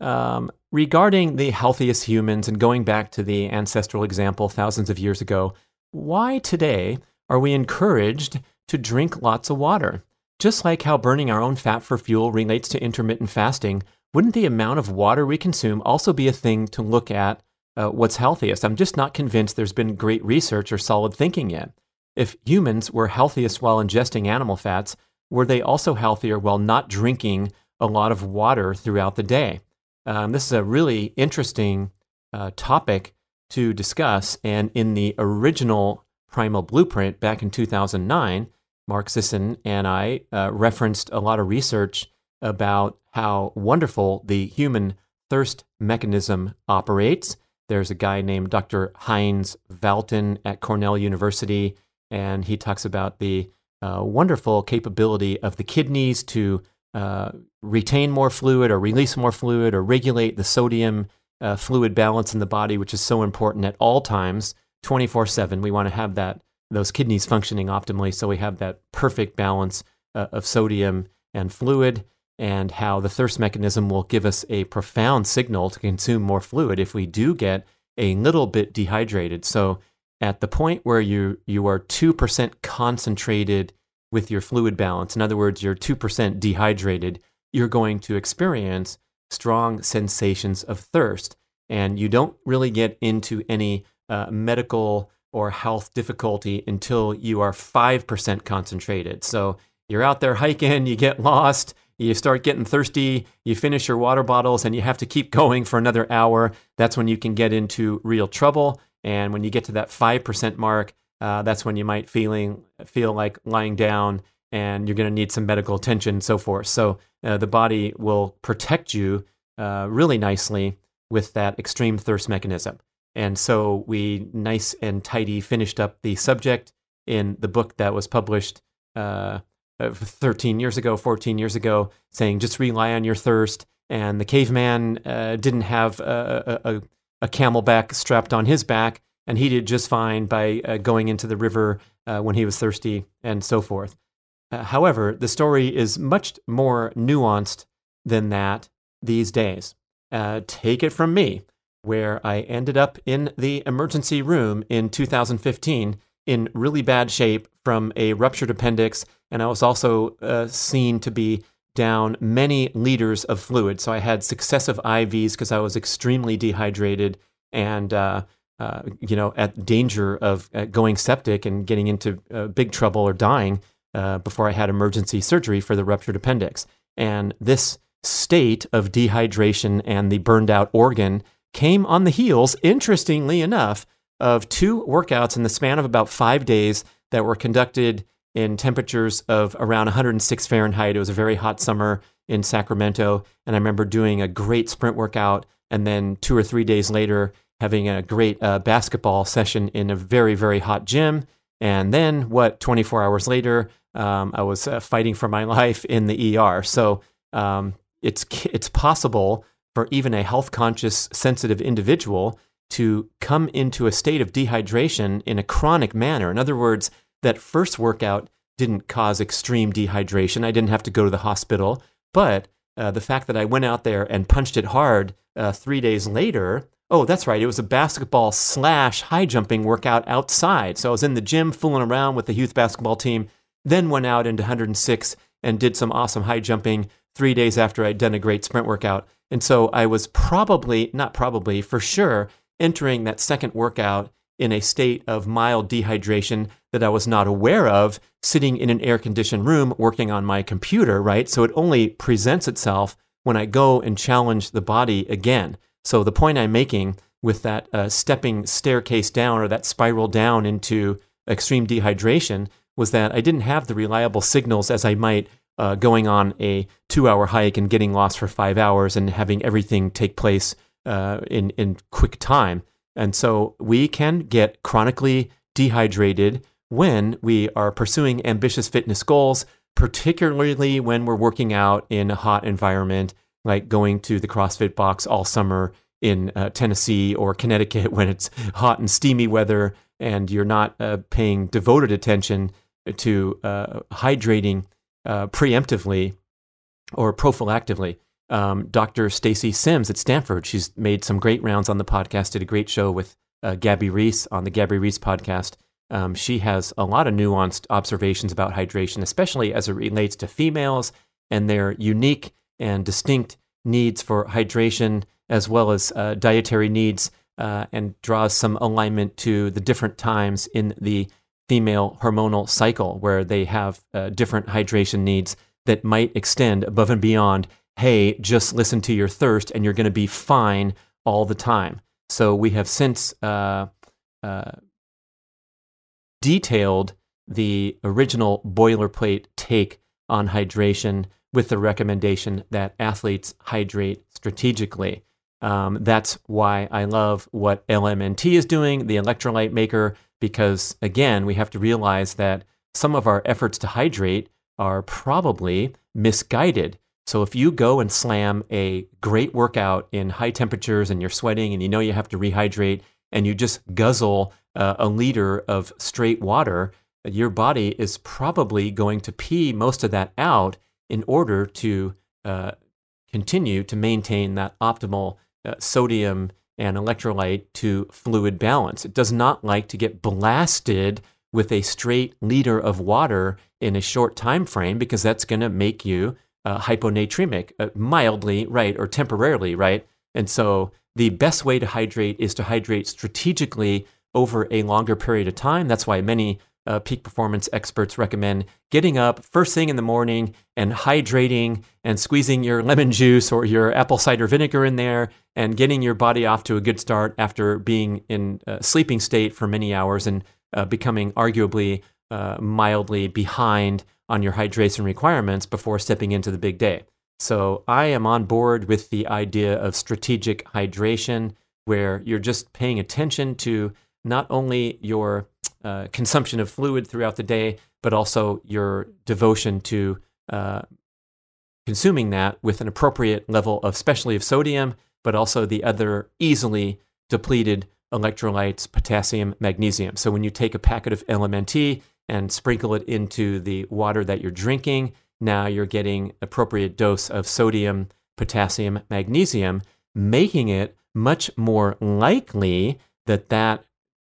um, regarding the healthiest humans and going back to the ancestral example thousands of years ago, why today are we encouraged to drink lots of water? Just like how burning our own fat for fuel relates to intermittent fasting, wouldn't the amount of water we consume also be a thing to look at uh, what's healthiest? I'm just not convinced there's been great research or solid thinking yet. If humans were healthiest while ingesting animal fats, were they also healthier while not drinking a lot of water throughout the day? Um, this is a really interesting uh, topic to discuss. And in the original Primal Blueprint back in 2009, Mark Sisson and I uh, referenced a lot of research about how wonderful the human thirst mechanism operates. There's a guy named Dr. Heinz Valtin at Cornell University, and he talks about the uh, wonderful capability of the kidneys to uh, retain more fluid or release more fluid or regulate the sodium uh, fluid balance in the body, which is so important at all times, 24 7. We want to have that those kidneys functioning optimally so we have that perfect balance uh, of sodium and fluid and how the thirst mechanism will give us a profound signal to consume more fluid if we do get a little bit dehydrated. So at the point where you you are 2% concentrated with your fluid balance, in other words, you're 2% dehydrated, you're going to experience strong sensations of thirst. And you don't really get into any uh, medical or health difficulty until you are 5% concentrated. So you're out there hiking, you get lost, you start getting thirsty, you finish your water bottles, and you have to keep (laughs) going for another hour. That's when you can get into real trouble. And when you get to that 5% mark, uh, that's when you might feeling feel like lying down and you're going to need some medical attention and so forth. So uh, the body will protect you uh, really nicely with that extreme thirst mechanism. And so we nice and tidy finished up the subject in the book that was published uh, 13 years ago, 14 years ago, saying just rely on your thirst. And the caveman uh, didn't have a, a, a, CamelBak strapped on his back, and he did just fine by uh, going into the river uh, when he was thirsty and so forth. Uh, however, the story is much more nuanced than that these days. Uh, take it from me where I ended up in the emergency room in 2015 in really bad shape from a ruptured appendix. And I was also uh, seen to be down many liters of fluid. So I had successive IVs because I was extremely dehydrated and, uh, uh, you know, at danger of uh, going septic and getting into uh, big trouble or dying uh, before I had emergency surgery for the ruptured appendix. And this state of dehydration and the burned out organ came on the heels, interestingly enough, of two workouts in the span of about five days that were conducted in temperatures of around 106 Fahrenheit. It was a very hot summer in Sacramento. And I remember doing a great sprint workout and then two or three days later having a great uh, basketball session in a very, very hot gym. And then, what, 24 hours later, um, I was uh, fighting for my (laughs) life in the ER. So um, it's, it's possible for even a health conscious, sensitive individual to come into a state of dehydration in a chronic manner. In other words, that first workout didn't cause extreme dehydration. I didn't have to go to the hospital. But uh, the fact that I went out there and punched it hard uh, three days later, oh, that's right, it was a basketball slash high jumping workout outside. So I was in the gym fooling around with the youth basketball team, then went out into 106 and did some awesome high jumping three days after I'd done a great sprint workout. And so I was probably, not probably, for sure, entering that second workout in a state of mild dehydration that I was not aware of, sitting in an air conditioned room working on my computer, right? So it only presents itself when I go and challenge the body again. So the point I'm making with that uh, stepping staircase down or that spiral down into extreme dehydration was that I didn't have the reliable signals as I might uh, going on a two hour hike and getting lost for five hours and having everything take place uh, in, in quick time. And so we can get chronically dehydrated when we are pursuing ambitious fitness goals, particularly when we're working out in a hot environment, like going to the CrossFit box all summer in uh, Tennessee or Connecticut (laughs) when it's hot and steamy weather and you're not uh, paying devoted attention to uh, hydrating uh, preemptively or prophylactively. Um, Dr. Stacy Sims at Stanford, she's made some great rounds on the podcast, did a great show with uh, Gabby Reece on the Gabby Reece podcast. Um, she has a lot of nuanced observations about hydration, especially as it relates to females and their unique and distinct needs for hydration, as well as uh, dietary needs, uh, and draws some alignment to the different times in the female hormonal cycle where they have uh, different hydration needs that might extend above and beyond, hey, just listen to your thirst and you're going to be fine all the time. So we have since uh, uh, detailed the original boilerplate take on hydration with the recommendation that athletes hydrate strategically. Um, that's why I love what LMNT is doing, the electrolyte maker, because again, we have to realize that some of our efforts to hydrate are probably misguided. So if you go and slam a great workout in high temperatures and you're sweating and you know you have to rehydrate and you just guzzle uh, a liter of straight water, your body is probably going to pee most of that out in order to uh, continue to maintain that optimal uh, sodium and electrolyte to fluid balance. It does not like to get blasted with a straight liter of water in a short time frame because that's going to make you uh, hyponatremic, uh, mildly, right, or temporarily, right? And so the best way to hydrate is to hydrate strategically over a longer period of time. That's why many uh, peak performance experts recommend getting up first thing in the morning and hydrating and squeezing your lemon juice or your apple cider vinegar in there and getting your body off to a good start after being in a sleeping state for many hours and uh, becoming arguably uh, mildly behind on your hydration requirements before stepping into the big day. So I am on board with the idea of strategic hydration, where you're just paying attention to not only your uh, consumption of fluid throughout the day, but also your devotion to uh, consuming that with an appropriate level of, especially of sodium, but also the other easily depleted electrolytes, potassium, magnesium. So when you take a packet of LMNT and sprinkle it into the water that you're drinking, now you're getting appropriate dose of sodium, potassium, magnesium, making it much more likely that that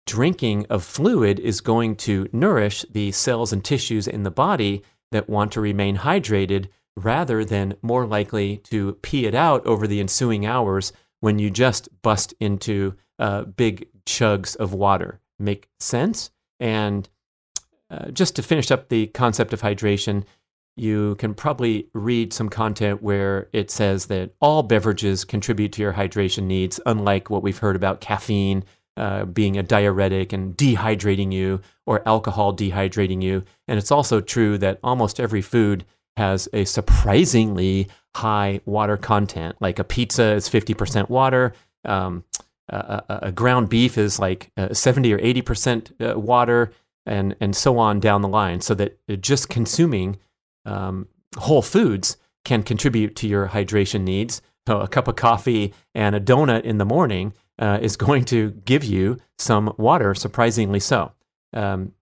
drinking of fluid is going to nourish the cells and tissues in the body that want to remain hydrated rather than more likely to pee it out over the ensuing hours when you just bust into uh, big chugs of water. Make sense? And uh, just to finish up the concept of hydration, you can probably read some content where it says that all beverages contribute to your hydration needs, unlike what we've heard about caffeine uh, being a diuretic and dehydrating you, or alcohol dehydrating you. And it's also true that almost every food has a surprisingly high water content. Like a pizza is 50% water. Um, a, a, ground beef is like uh, 70 or 80% uh, water, and, and so on down the line. So that just consuming um, whole foods can contribute to your hydration needs. So a cup of coffee and a donut in the morning uh, is going to give you some water, surprisingly so. Um,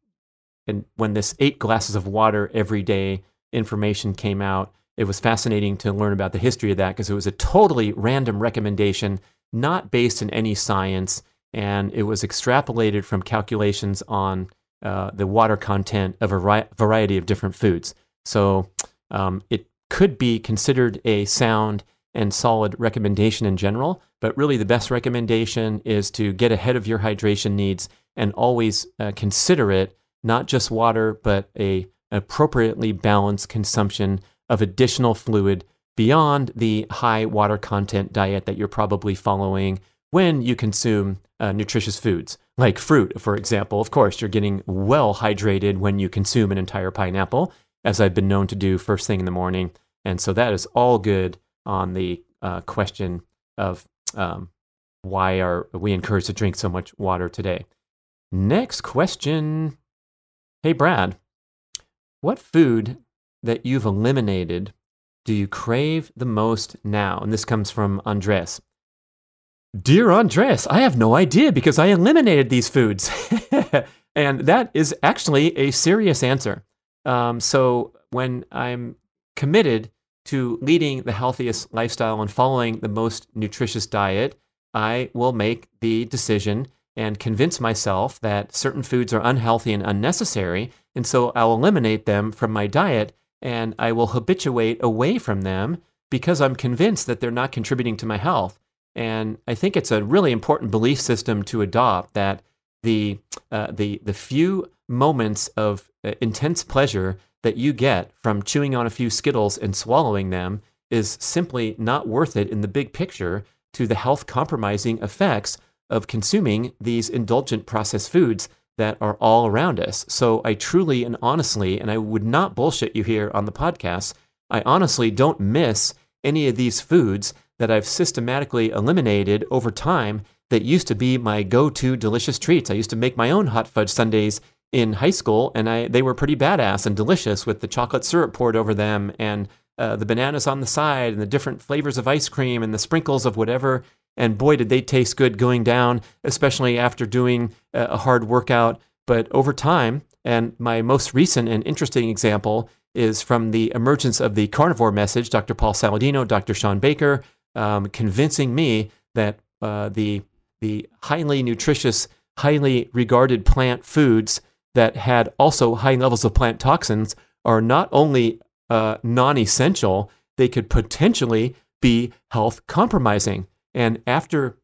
and when this eight glasses of water every day information came out, it was fascinating to learn about the history of that because it was a totally random recommendation, not based in any science, and it was extrapolated from calculations on uh, the water content of a vari- variety of different foods. So um, it could be considered a sound and solid recommendation in general, but really the best recommendation is to get ahead of your hydration needs and always uh, consider it not just water, but a appropriately balanced consumption of additional fluid beyond the high water content diet that you're probably following when you consume uh, nutritious foods like fruit, for example. Of course, you're getting well hydrated when you consume an entire pineapple, as I've been known to do first thing in the morning. And so that is all good on the uh, question of um, why are we encouraged to drink so much water today. Next question. Hey, Brad, what food that you've eliminated do you crave the most now? And this comes from Andres. Dear Andres, I have no idea because I eliminated these foods. (laughs) and that is actually a serious answer. Um, so when I'm committed to leading the healthiest lifestyle and following the most nutritious diet, I will make the decision and convince myself that certain foods are unhealthy and unnecessary. And so I'll eliminate them from my diet and I will habituate away from them because I'm convinced that they're not contributing to my health. And I think it's a really important belief system to adopt that the, uh, the, the few moments of uh, intense pleasure that you get from chewing on a few Skittles and swallowing them is simply not worth it in the big picture to the health compromising effects of consuming these indulgent processed foods that are all around us. So I truly and honestly, and I would not bullshit you here on the podcast, I honestly don't miss any of these foods that I've systematically eliminated over time that used to be my go to delicious treats. I used to make my own hot fudge sundaes in high school, and I they were pretty badass and delicious with the chocolate syrup poured over them and uh, the bananas on the side and the different flavors of ice cream and the sprinkles of whatever. And boy, did they taste good going down, especially after doing a hard workout. But over time, and my most recent and interesting example is from the emergence of the carnivore message, Dr. Paul Saladino, Dr. Shawn Baker, um, convincing me that uh, the the highly nutritious, highly regarded plant foods that had also high levels of plant toxins are not only uh, non-essential, they could potentially be health compromising. And after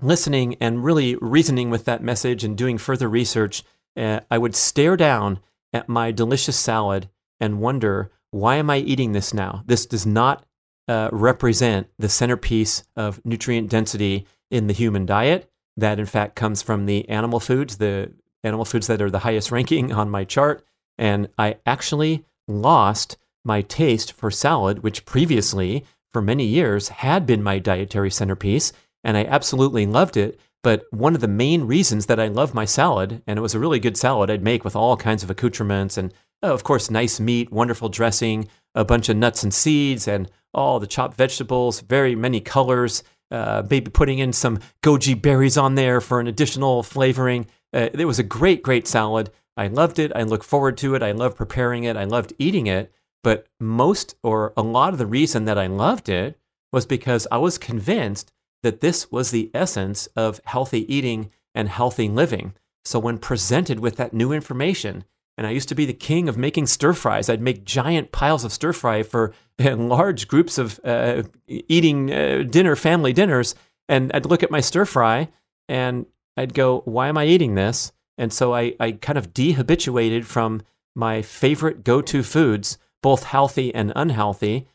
listening and really reasoning with that message and doing further research, uh, I would stare down at my delicious salad and wonder, why am I eating this now? This does not uh, represent the centerpiece of nutrient density in the human diet. That, in fact, comes from the animal foods, the animal foods that are the highest ranking on my chart. And I actually lost my taste for salad, which previously, for many years, had been my dietary centerpiece. And I absolutely loved it. But one of the main reasons that I love my salad, and it was a really good salad I'd make with all kinds of accoutrements and, uh, of course, nice meat, wonderful dressing, a bunch of nuts and seeds, and all the chopped vegetables, very many colors, uh, maybe putting in some goji berries on there for an additional flavoring. Uh, it was a great, great salad. I loved it. I look forward to it. I love preparing it. I loved eating it. But most or a lot of the reason that I loved it was because I was convinced that this was the essence of healthy eating and healthy living. So when presented with that new information, and I used to be the king of making stir fries. I'd make giant piles of stir fry for (laughs) large groups of uh, eating uh, dinner, family dinners. And I'd look at my stir fry and I'd go, why am I eating this? And so I, I kind of dehabituated from my favorite go to foods, both healthy and unhealthy,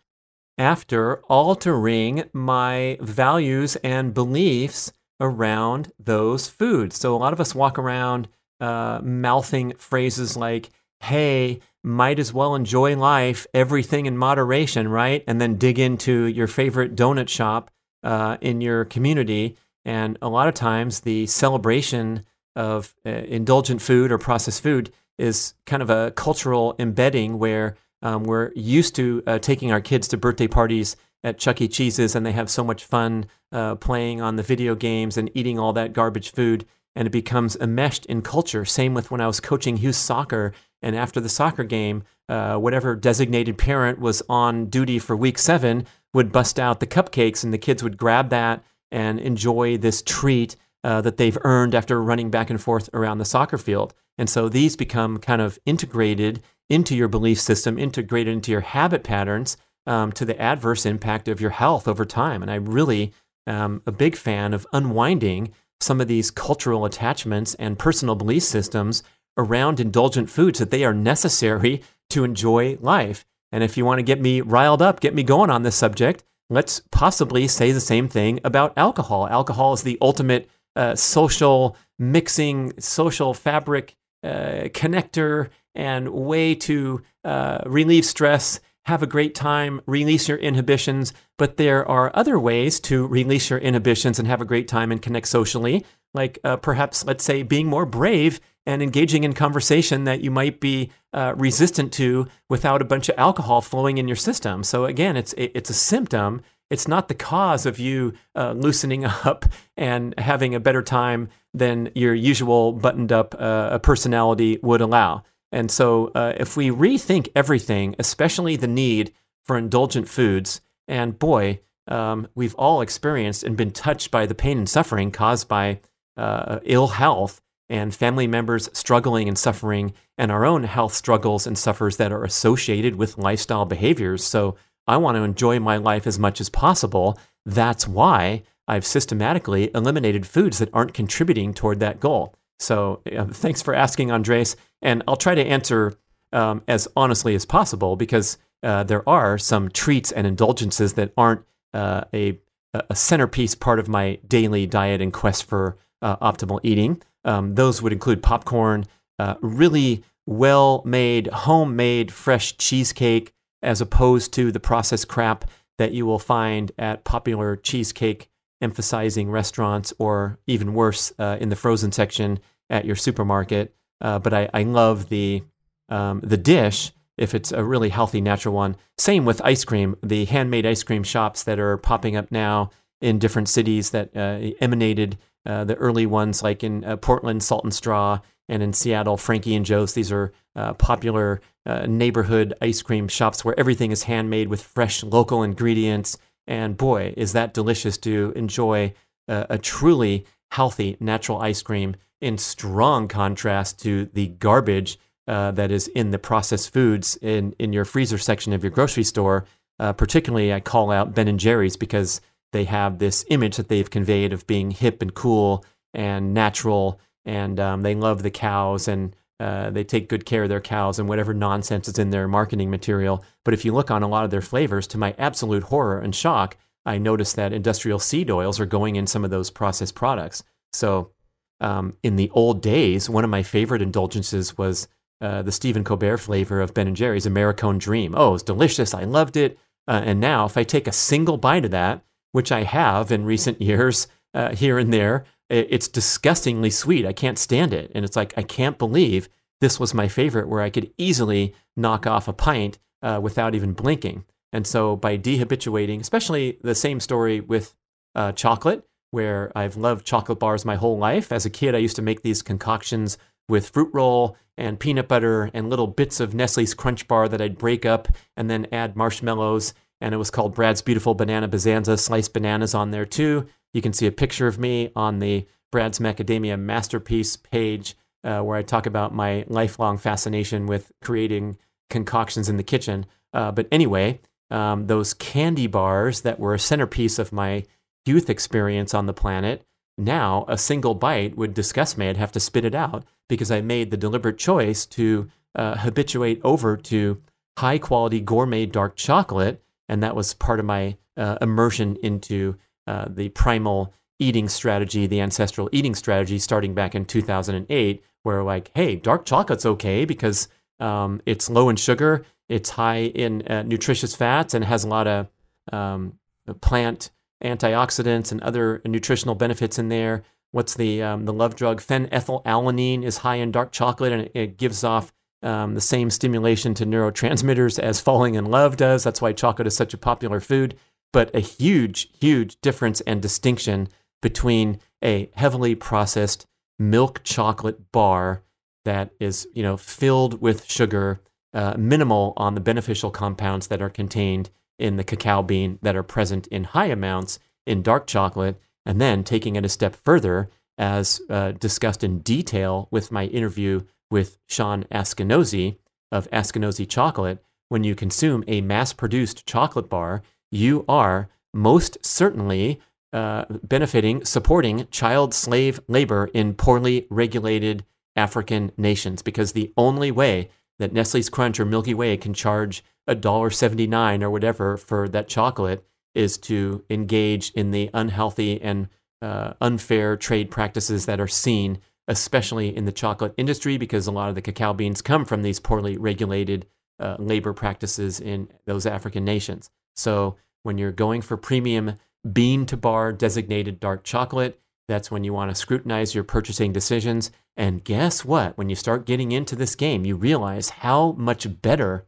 after altering my values and beliefs around those foods. So a lot of us walk around uh, mouthing phrases like, hey, might as well enjoy life, everything in moderation, right? And then dig into your favorite donut shop uh, in your community. And a lot of times, the celebration of uh, indulgent food or processed food is kind of a cultural embedding where um, we're used to uh, taking our kids to birthday parties at Chuck E. Cheese's and they have so much fun uh, playing on the video games and eating all that garbage food and it becomes enmeshed in culture. Same with when I was coaching youth soccer, and after the soccer game, uh, whatever designated parent was on duty for week seven would bust out the cupcakes, and the kids would grab that and enjoy this treat uh, that they've earned after running back and forth around the soccer field. And so these become kind of integrated into your belief system, integrated into your habit patterns um, to the adverse impact of your health over time. And I really am a big fan of unwinding some of these cultural attachments and personal belief systems around indulgent foods that they are necessary to enjoy life. And if you want to get me riled up, get me going on this subject, let's possibly say the same thing about alcohol. Alcohol is the ultimate uh, social mixing, social fabric uh, connector and way to uh, relieve stress have a great time, release your inhibitions. But there are other ways to release your inhibitions and have a great time and connect socially, like uh, perhaps, let's say, being more brave and engaging in conversation that you might be uh, resistant to without a bunch of alcohol flowing in your system. So again, it's it's a symptom. It's not the cause of you uh, loosening (laughs) up and having a better time than your usual buttoned up uh, personality would allow. And so, uh, if we rethink everything, especially the need for indulgent foods, and boy, um, we've all experienced and been touched by the pain and suffering caused by uh, ill health and family members struggling and suffering, and our own health struggles and suffers that are associated with lifestyle behaviors. So, I want to enjoy my life as much as possible. That's why I've systematically eliminated foods that aren't contributing toward that goal. So uh, thanks for asking, Andres. And I'll try to answer um, as honestly as possible because uh, there are some treats and indulgences that aren't uh, a, a centerpiece part of my daily diet and quest for uh, optimal eating. Um, those would include popcorn, uh, really well made, homemade, fresh cheesecake, as opposed to the processed crap that you will find at popular cheesecake emphasizing restaurants or even worse uh, in the frozen section at your supermarket. Uh, but I, I love the um, the dish if it's a really healthy natural one. Same with ice cream. The handmade ice cream shops that are popping up now in different cities that uh, emanated uh, the early ones, like in uh, Portland, Salt and Straw, and in Seattle, Frankie and Jo's. These are uh, popular uh, neighborhood ice cream shops where everything is handmade with fresh local ingredients and boy, is that delicious to enjoy a truly healthy natural ice cream in strong contrast to the garbage uh, that is in the processed foods in, in your freezer section of your grocery store. Particularly, I call out Ben and Jerry's because they have this image that they've conveyed of being hip and cool and natural, and um, they love the cows and uh, they take good care of their cows and whatever nonsense is in their marketing material. But if you look on a lot of their flavors, to my absolute horror and shock, I noticed that industrial seed oils are going in some of those processed products. So, um, in the old days, one of my favorite indulgences was uh, the Stephen Colbert flavor of Ben and Jerry's Americone Dream. Oh, it's delicious! I loved it. Uh, and now, if I take a single bite of that, which I have in recent years uh, here and there, it's disgustingly sweet. I can't stand it, and it's like I can't believe this was my favorite, where I could easily knock off a pint uh, without even blinking. And so by dehabituating, especially the same story with uh, chocolate, where I've loved chocolate bars my whole life. As a kid, I used to make these concoctions with fruit roll and peanut butter and little bits of Nestle's Crunch Bar that I'd break up and then add marshmallows. And it was called Brad's Beautiful Banana Bonanza, sliced bananas on there too. You can see a picture of me on the Brad's Macadamia Masterpiece page uh, where I talk about my lifelong fascination with creating concoctions in the kitchen. Uh, but anyway, um, those candy bars that were a centerpiece of my youth experience on the planet, now a single bite would disgust me. I'd have to spit it out because I made the deliberate choice to uh, habituate over to high quality gourmet dark chocolate. And that was part of my uh, immersion into uh, the primal eating strategy, the ancestral eating strategy, starting back in 2008, where like, hey, dark chocolate's okay because um, it's low in sugar, it's high in uh, nutritious fats, and has a lot of um, plant antioxidants and other nutritional benefits in there. What's the um, the love drug? Phenethylalanine is high in dark chocolate, and it, it gives off um, the same stimulation to neurotransmitters (laughs) as falling in love does. That's why chocolate is such a popular food. But a huge, huge difference and distinction between a heavily processed milk chocolate bar that is, you know, filled with sugar, uh, minimal on the beneficial compounds that are contained in the cacao bean that are present in high amounts in dark chocolate, and then taking it a step further, as uh, discussed in detail with my interview with Shawn Askinosie of Askinosie Chocolate, when you consume a mass produced chocolate bar, you are most certainly uh, benefiting, supporting child slave labor in poorly regulated African nations because the only way that Nestle's Crunch or Milky Way can charge a dollar seventy nine or whatever for that chocolate is to engage in the unhealthy and uh, unfair trade practices that are seen, especially in the chocolate industry, because a lot of the cacao beans come from these poorly regulated uh, labor practices in those African nations. So when you're going for premium bean to bar designated dark chocolate, that's when you want to scrutinize your purchasing decisions. And guess what? When you start getting into this game, you realize how much better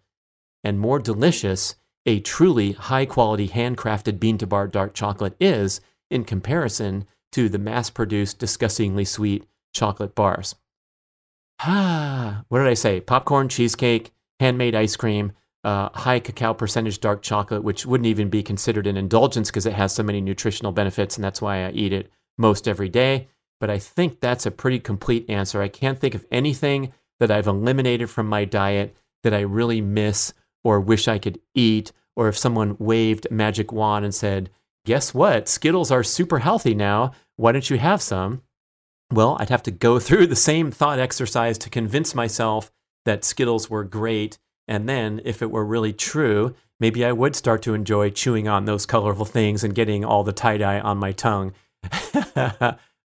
and more delicious a truly high quality handcrafted bean to bar dark chocolate is in comparison to the mass produced, disgustingly sweet chocolate bars. Ah, what did I say? Popcorn, cheesecake, handmade ice cream, uh, high cacao percentage dark chocolate, which wouldn't even be considered an indulgence because it has so many nutritional benefits, and that's why I eat it most every day. But I think that's a pretty complete answer. I can't think of anything that I've eliminated from my diet that I really miss or wish I could eat, or if someone waved a magic wand and said, Guess what? Skittles are super healthy now. Why don't you have some? Well, I'd have to go (laughs) through the same thought exercise to convince myself that Skittles were great. And then, if it were really true, maybe I would start to enjoy chewing on those colorful things and getting all the tie dye on my tongue. (laughs)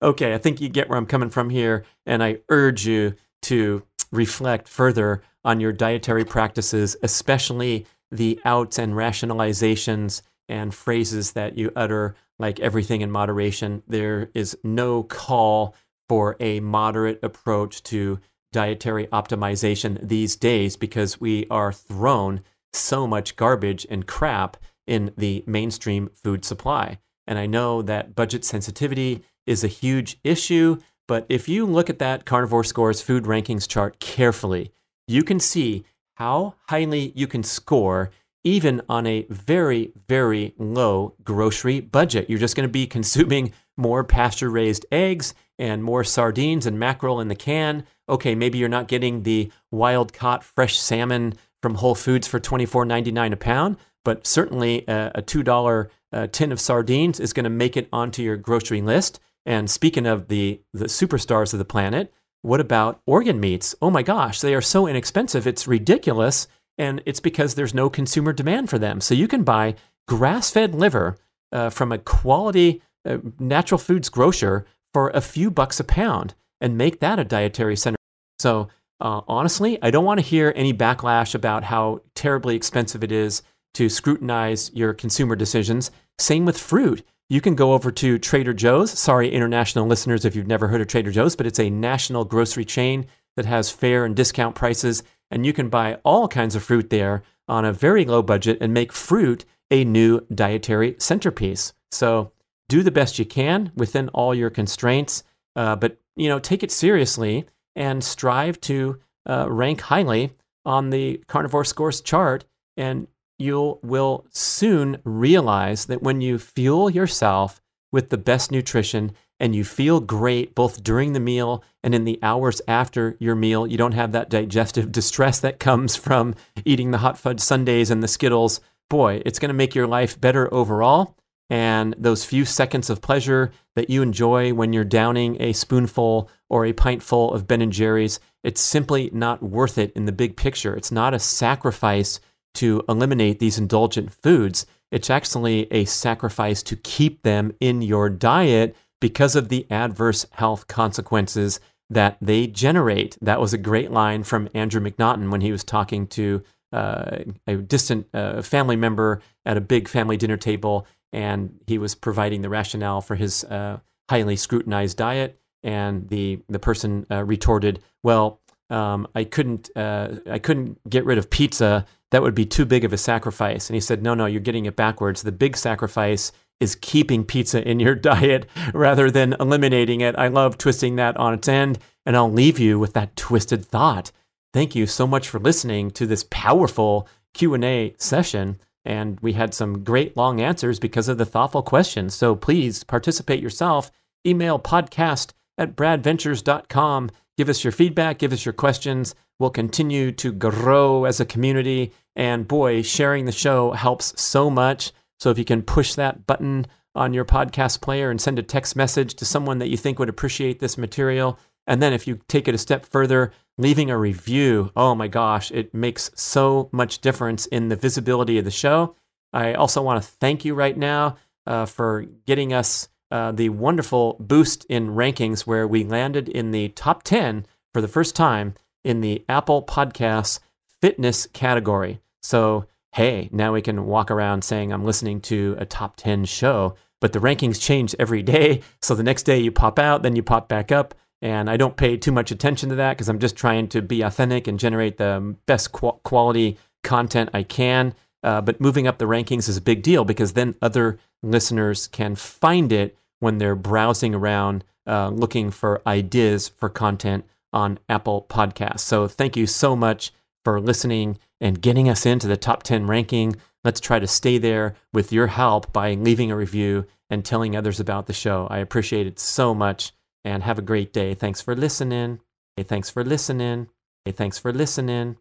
okay, I think you get where I'm coming from here. And I urge you to reflect further on your dietary practices, especially the outs and rationalizations and phrases that you utter, like everything in moderation. There is no call for a moderate approach to dietary optimization these days because we are thrown so much garbage and crap in the mainstream food supply. And I know that budget sensitivity is a huge issue, but if you look at that Carnivore Scores food rankings chart carefully, you can see how highly you can score even on a very, very low grocery budget. You're just going to be consuming more pasture raised eggs and more sardines and mackerel in the can. Okay, maybe you're not getting the wild caught fresh salmon from Whole Foods for $24.99 a pound, but certainly a, a $2 uh, tin of sardines is going to make it onto your grocery list. And speaking of the, the superstars of the planet, what about organ meats? Oh my gosh, they are so inexpensive, it's ridiculous. And it's because there's no consumer demand for them. So you can buy grass fed liver uh, from a quality uh, natural foods grocer for a few bucks a pound and make that a dietary center. So uh, honestly, I don't want to hear any backlash about how terribly expensive it is to scrutinize your consumer decisions. Same with fruit. You can go over to Trader Joe's. Sorry, international listeners, if you've never heard of Trader Joe's, but it's a national grocery chain that has fair and discount prices. And you can buy all kinds of fruit there on a very low budget and make fruit a new dietary centerpiece. So do the best you can within all your constraints, uh, but you know take it seriously and strive to uh, rank highly on the carnivore scores chart and you will soon realize that when you fuel yourself with the best nutrition and you feel great both during the meal and in the hours after your meal, you don't have that digestive (laughs) distress that comes from eating the hot fudge sundaes and the Skittles. Boy, it's going to make your life better overall. And those few seconds of pleasure that you enjoy when you're downing a spoonful or a pintful of Ben and Jerry's, it's simply not worth it in the big picture. It's not a sacrifice to eliminate these indulgent foods. It's actually a sacrifice to keep them in your diet because of the adverse health consequences that they generate. That was a great line from Andrew McNaughton when he was talking to uh, a distant uh, family member at a big family dinner table, and he was providing the rationale for his uh, highly scrutinized diet. And the the person uh, retorted, "Well, um, I couldn't uh, I couldn't get rid of pizza that would be too big of a sacrifice. And he said, No, no, you're getting it backwards. The big sacrifice is keeping pizza in your (laughs) diet rather than eliminating it. I love twisting that on its end. And I'll leave you with that twisted thought. Thank you so much for listening to this powerful Q&A session and we had some great long answers because of the thoughtful questions. So please participate yourself. Email podcast at bradventures.com. Give us your feedback, give us your questions. We'll continue to grow as a community and boy, sharing the show helps so much. So if you can push that button on your podcast player and send a text message to someone that you think would appreciate this material. And then if you take it a step further, leaving a review, oh my gosh, it makes so much difference in the visibility of the show. I also want to thank you right now uh, for getting us uh, the wonderful boost in rankings where we landed in the top 10 for the first time in the Apple Podcasts fitness category. So, hey, now we can walk around saying I'm listening to a top 10 show, but the rankings change every day. So the next day you pop out, then you pop back up. And I don't pay too much attention to that because I'm just trying to be authentic and generate the best qu- quality content I can. Uh, but moving up the rankings is a big deal because then other listeners can find it when they're browsing around uh, looking for ideas for content on Apple Podcasts. So thank you so much for listening and getting us into the top 10 ranking. Let's try to stay there with your help by leaving a review and telling others about the show. I appreciate it so much and have a great day. Thanks for listening. Hey, thanks for listening. Hey, thanks for listening.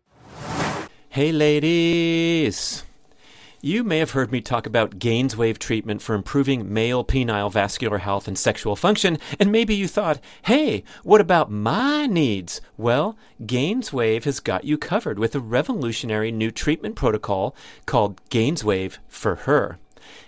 Hey, ladies. You may have heard me talk about Gainswave treatment for improving male penile vascular health and sexual function, and maybe you thought, hey, what about my needs? Well, Gainswave has got you covered with a revolutionary new treatment protocol called Gainswave for Her.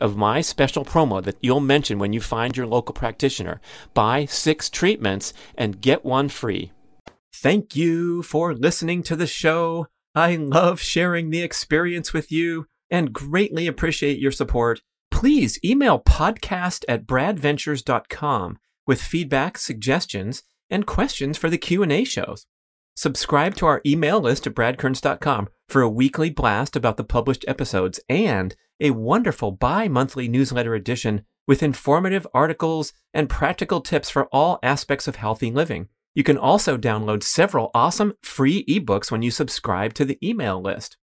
of my special promo that you'll mention when you find your local practitioner. Buy six treatments and get one free. Thank you for listening to the show. I love sharing the experience with you and greatly appreciate your support. Please email podcast at bradventures.com with feedback, suggestions, and questions for the Q&A shows. Subscribe to our email list at bradkearns.com for a weekly blast about the published episodes and a wonderful bi monthly newsletter edition with informative articles and practical tips for all aspects of healthy living. You can also download several awesome free ebooks when you subscribe to the email list.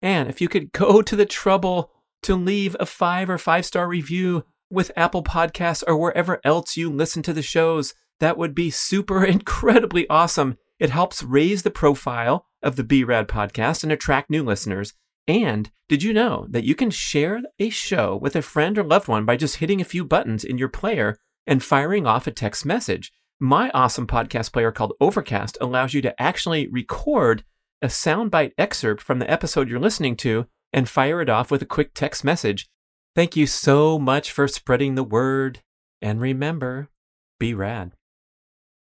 And if you could go (laughs) to the trouble to leave a five or five star review with Apple Podcasts or wherever else you listen to the shows, that would be super (laughs) incredibly awesome. It helps raise the profile of the B.rad podcast and attract new listeners. And did you know that you can share a show with a friend or loved one by just hitting a few buttons in your player and firing off a text message? My awesome podcast player called Overcast allows you to actually record a soundbite excerpt from the episode you're listening to and fire it off with a quick text message. Thank you so much for spreading the word. And remember, be rad.